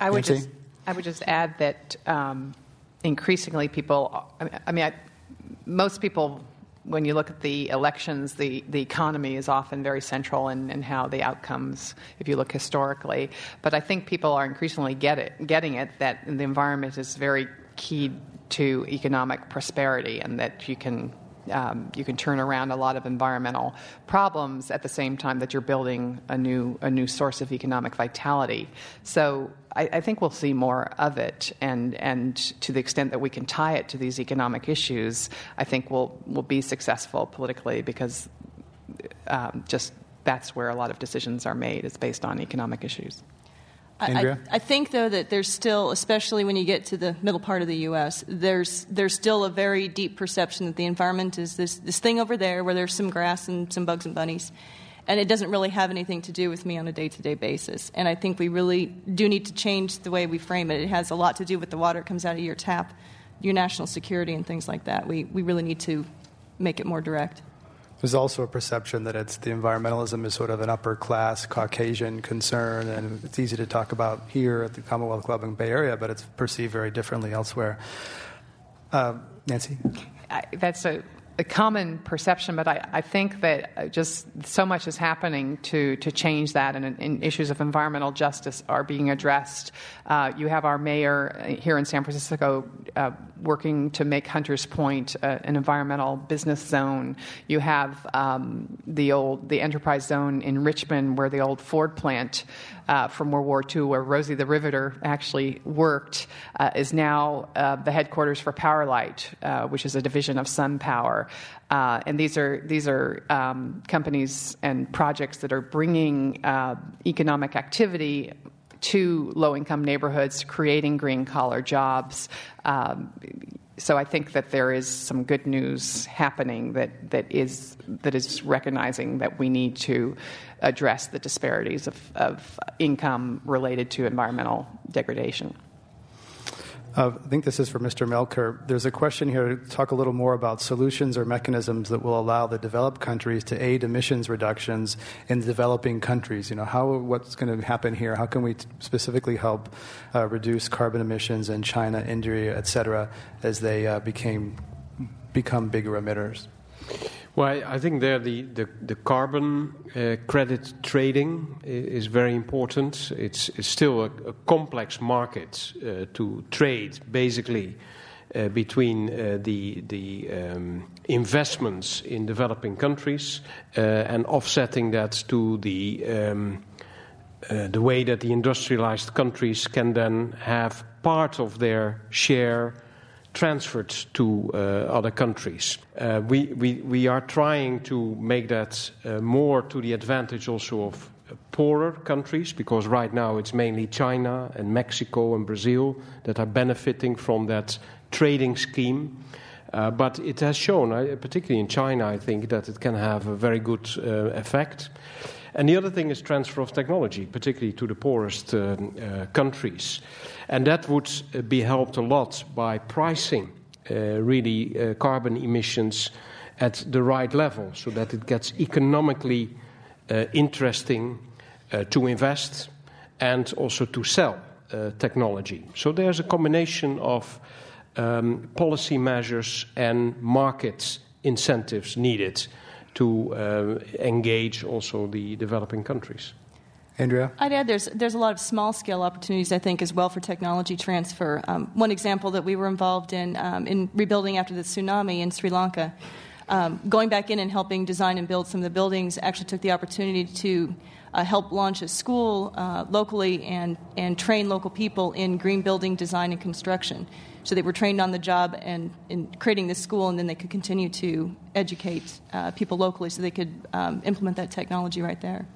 I would just I would just add that um, increasingly people. I mean, I, most people. When you look at the elections, the, the economy is often very central in, in how the outcomes, if you look historically. But I think people are increasingly get it, getting it that the environment is very key to economic prosperity and that you can um, you can turn around a lot of environmental problems at the same time that you're building a new a new source of economic vitality. So I, I, think we'll see more of it, and and to the extent that we can tie it to these economic issues, I think we'll we'll be successful politically because um, just that's where a lot of decisions are made. It's based on economic issues. I, I, think, though, that there's still, especially when you get to the middle part of the U.S., there's there's still a very deep perception that the environment is this this thing over there where there's some grass and some bugs and bunnies, and it doesn't really have anything to do with me on a day to day basis. And I think we really do need to change the way we frame it. It has a lot to do with the water that comes out of your tap, your national security, and things like that. We we really need to make it more direct. There's also a perception that it's the environmentalism is sort of an upper class Caucasian concern, and it's easy to talk about here at the Commonwealth Club in Bay Area, but it's perceived very differently elsewhere. Uh, Nancy, I, that's a a common perception, but I, I, think that uh, just so much is happening to, to change that, and, and issues of environmental justice are being addressed. Uh, you have our mayor uh, here in San Francisco uh, working to make Hunters Point uh, an environmental business zone. You have um, the old the enterprise zone in Richmond, where the old Ford plant uh, from World War II, where Rosie the Riveter actually worked, is now the headquarters for Powerlight, which is a division of Uh, and these are these are um, companies and projects that are bringing uh, economic activity to low income neighborhoods, creating green collar jobs. Um, so I think that there is some good news happening that, that is that is recognizing that we need to address the disparities of, of income related to environmental degradation. Uh, I think this is for Mr. Melkert. There's a question here to talk a little more about solutions or mechanisms that will allow the developed countries to aid emissions reductions in developing countries. You know, how what's going to happen here? How can we t- specifically help uh, reduce carbon emissions in China, India, et cetera, as they uh, became become bigger emitters? Well, I think there the, the, the carbon uh, credit trading is very important. It's, it's still a, a, complex market uh, to trade, basically, uh, between uh, the, the um, investments in developing countries uh, and offsetting that to the, um, uh, the way that the industrialized countries can then have part of their share transferred to uh, other countries. Uh, we, we, we are trying to make that uh, more to the advantage also of poorer countries because right now it's mainly China and Mexico and Brazil that are benefiting from that trading scheme. Uh, but it has shown, particularly in China, I think, that it can have a very good uh, effect. And the other thing is transfer of technology, particularly to the poorest um, countries. And that would uh, be helped a lot by pricing uh, really uh, carbon emissions at the right level so that it gets economically uh, interesting uh, to invest and also to sell uh, technology. So there's a combination of um, policy measures and market incentives needed to uh, engage also the developing countries. Andrea? I'd add there's, there's a lot of small scale opportunities, I think, as well for technology transfer. Um, one example that we were involved in um, in rebuilding after the tsunami in Sri Lanka, um, going back in and helping design and build some of the buildings, actually took the opportunity to uh, help launch a school uh, locally and, and train local people in green building design and construction. So they were trained on the job and in creating this school, and then they could continue to educate uh, people locally so they could um, implement that technology right there.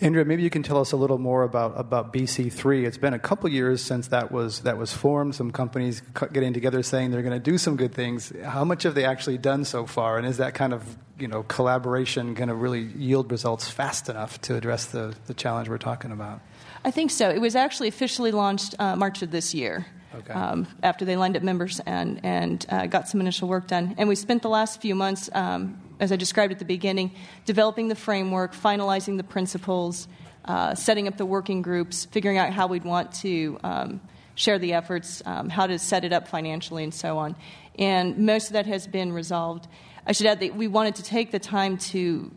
Andrea, maybe you can tell us a little more about, about BC3. It's been a couple years since that was, that was formed. Some companies getting together saying they're going to do some good things. How much have they actually done so far? And is that kind of you know, collaboration going to really yield results fast enough to address the, the challenge we're talking about? I think so. It was actually officially launched uh, March of this year. Okay. Um, after they lined up members and, and uh, got some initial work done. And we spent the last few months um, as I described at the beginning, developing the framework, finalizing the principles, uh, setting up the working groups, figuring out how we'd want to um, share the efforts, um, how to set it up financially, and so on. And most of that has been resolved. I should add that we wanted to take the time to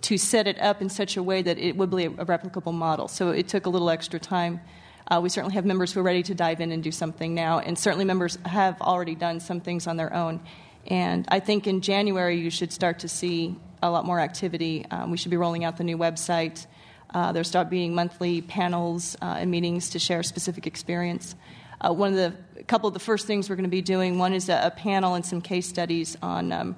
to set it up in such a way that it would be a, a replicable model. So it took a little extra time. Uh, we certainly have members who are ready to dive in and do something now, and certainly members have already done some things on their own. And I think in January you should start to see a lot more activity. Um, we should be rolling out the new website. Uh, there start being monthly panels uh, and meetings to share specific experience. Uh, one of the couple of the first things we're going to be doing one is a, a panel and some case studies on um,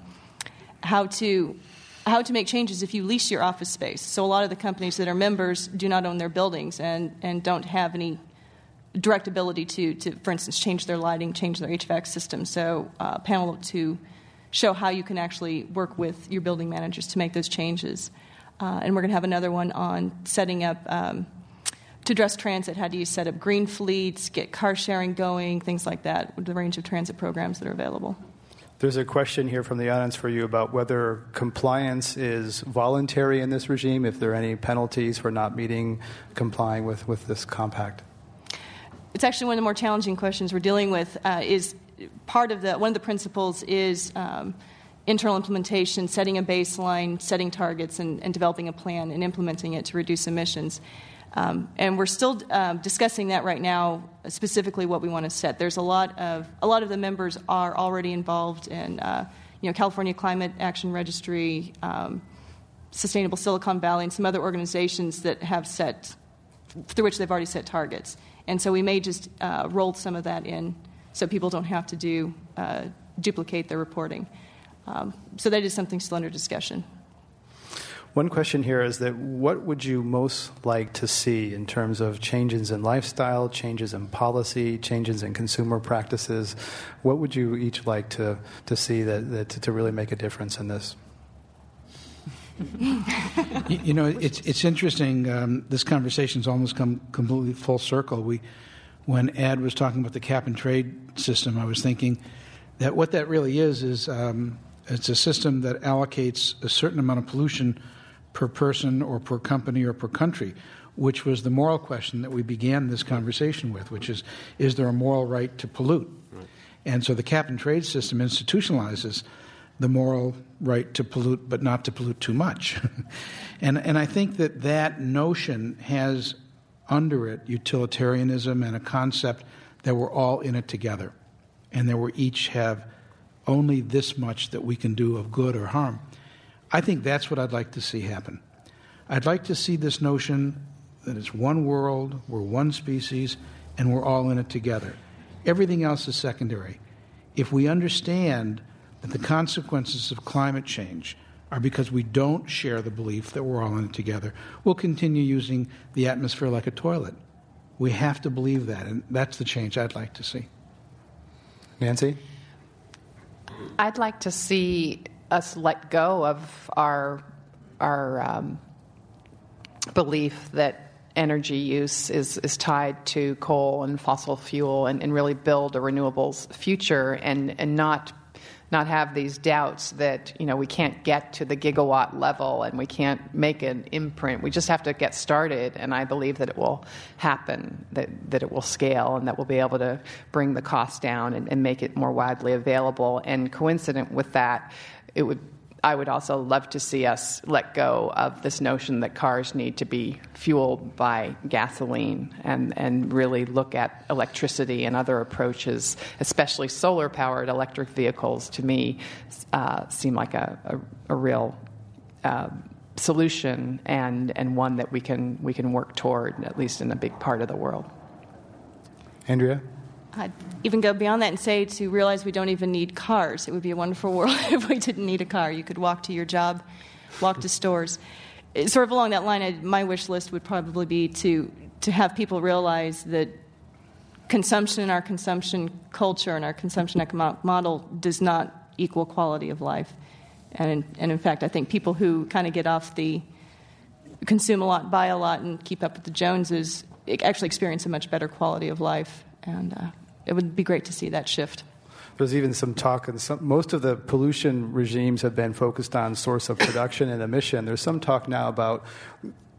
how to how to make changes if you lease your office space. So a lot of the companies that are members do not own their buildings and, and don't have any direct ability to, to, for instance, change their lighting, change their HVAC system. So, uh, panel to show how you can actually work with your building managers to make those changes. Uh, and we're going to have another one on setting up um, to address transit. How do you set up green fleets, get car sharing going, things like that, the range of transit programs that are available. There's a question here from the audience for you about whether compliance is voluntary in this regime, if there are any penalties for not meeting, complying with, with this compact it's actually one of the more challenging questions we're dealing with. Uh, is part of the one of the principles is um, internal implementation, setting a baseline, setting targets, and, and, developing a plan and implementing it to reduce emissions. Um, and we're still um, discussing that right now, specifically what we want to set. There's a lot of a lot of the members are already involved in, uh, you know, California Climate Action Registry, um, Sustainable Silicon Valley, and some other organizations that have set through which they've already set targets. And so we may just uh, roll some of that in so people don't have to do uh, duplicate their reporting. Um, so that is something still under discussion. One question here is that what would you most like to see in terms of changes in lifestyle, changes in policy, changes in consumer practices? What would you each like to, to see that, that to really make a difference in this? [laughs] you, you, know, it's it's interesting. Um, this conversation's almost come completely full circle. We, when Ed was talking about the cap and trade system, I was thinking that what that really is is um, it's a system that allocates a certain amount of pollution per person or per company or per country, which was the moral question that we began this conversation with, which is is there a moral right to pollute? Right. And so the cap and trade system institutionalizes the moral right to pollute, but not to pollute too much. [laughs] and, and I think that that notion has under it utilitarianism and a concept that we're all in it together and that we each have only this much that we can do of good or harm. I think that's what I'd like to see happen. I'd like to see this notion that it's one world, we're one species, and we're all in it together. Everything else is secondary. If we understand that the consequences of climate change are because we don't share the belief that we're all in it together. We'll continue using the atmosphere like a toilet. We have to believe that, and that's the change I'd like to see. Nancy? I'd like to see us let go of our, our um, belief that energy use is, is tied to coal and fossil fuel and, and really build a renewables future and, and not not have these doubts that you know we can't get to the gigawatt level and we can't make an imprint. We just have to get started, and I believe that it will happen, that that it will scale, and that we'll be able to bring the cost down and, and make it more widely available. And coincident with that, it would I would also love to see us let go of this notion that cars need to be fueled by gasoline and, and really look at electricity and other approaches, especially solar powered electric vehicles, to me, uh, seem like a, a, a real. Uh, solution and, and one that we can, we can work toward, at least in a big part of the world. Andrea? I'd even go beyond that and say to realize we don't even need cars. It would be a wonderful [laughs] world if we didn't need a car. You could walk to your job, walk to stores. Sort of along that line, I'd, my wish list would probably be to, to have people realize that consumption, in our consumption culture, and our consumption economic model does not equal quality of life. And, and in fact, I think people who kind of get off the consume a lot, buy a lot, and keep up with the Joneses actually experience a much better quality of life. And uh, it would be great to see that shift. There's even some talk, and some, most of the pollution regimes have been focused on source of production and emission. There's some talk now about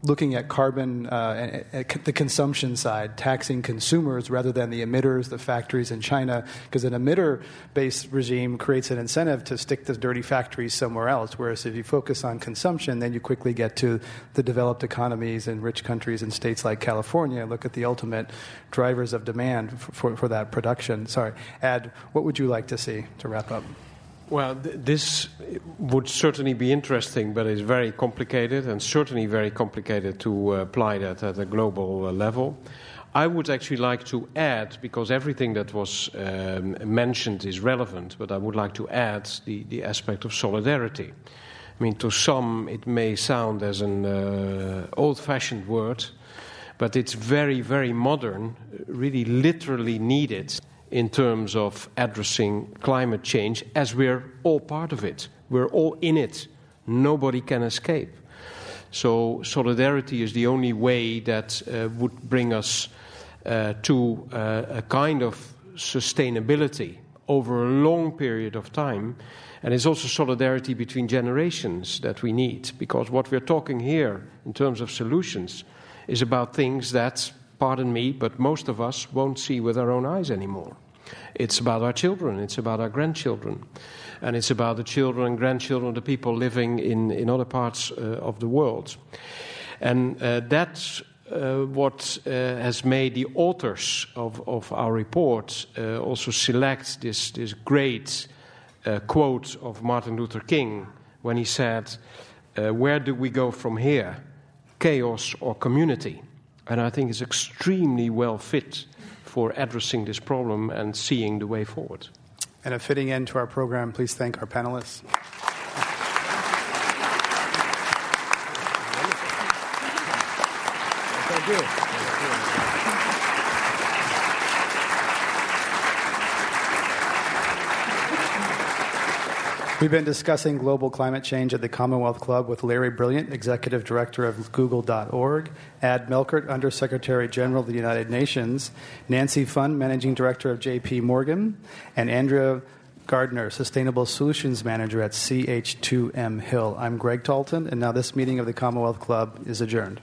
looking at carbon, uh, at the consumption side, taxing consumers rather than the emitters, the factories in China, because an emitter based regime creates an incentive to stick the dirty factories somewhere else. Whereas if you focus on consumption, then you quickly get to the developed economies and rich countries and states like California. Look at the ultimate drivers of demand for, for, for that production. Sorry. Ad, what would you like to see to wrap up? Well, th- this would certainly be interesting, but it's very complicated and certainly very complicated to uh, apply that at a global uh, level. I would actually like to add, because everything that was um, mentioned is relevant, but I would like to add the, the aspect of solidarity. I mean, to some, it may sound as an uh, old fashioned word, but it's very, very modern, really literally needed in terms of addressing climate change, as we're all part of it. We're all in it. Nobody can escape. So, solidarity is the only way that uh, would bring us uh, to uh, a kind of sustainability over a long period of time. And it's also solidarity between generations that we need, because what we're talking here in terms of solutions is about things that pardon me, but most of us won't see with our own eyes anymore. It's about our children, it's about our grandchildren, and it's about the children and grandchildren of the people living in, in other parts uh, of the world. And uh, that's uh, what uh, has made the authors of, of our report uh, also select this, this great uh, quote of Martin Luther King when he said, Where do we go from here? Chaos or community? And I think it's extremely well fit for addressing this problem and seeing the way forward. And a fitting end to our program, please thank our panelists. Thank you. We've been discussing global climate change at the Commonwealth Club with Larry Brilliant, Executive Director of Google.org, Ad Melkert, Undersecretary General of the United Nations, Nancy Pfund, Managing Director of JP Morgan, and Andrea Gardner, Sustainable Solutions Manager at CH2M Hill. I'm Greg Dalton, and now this meeting of the Commonwealth Club is adjourned.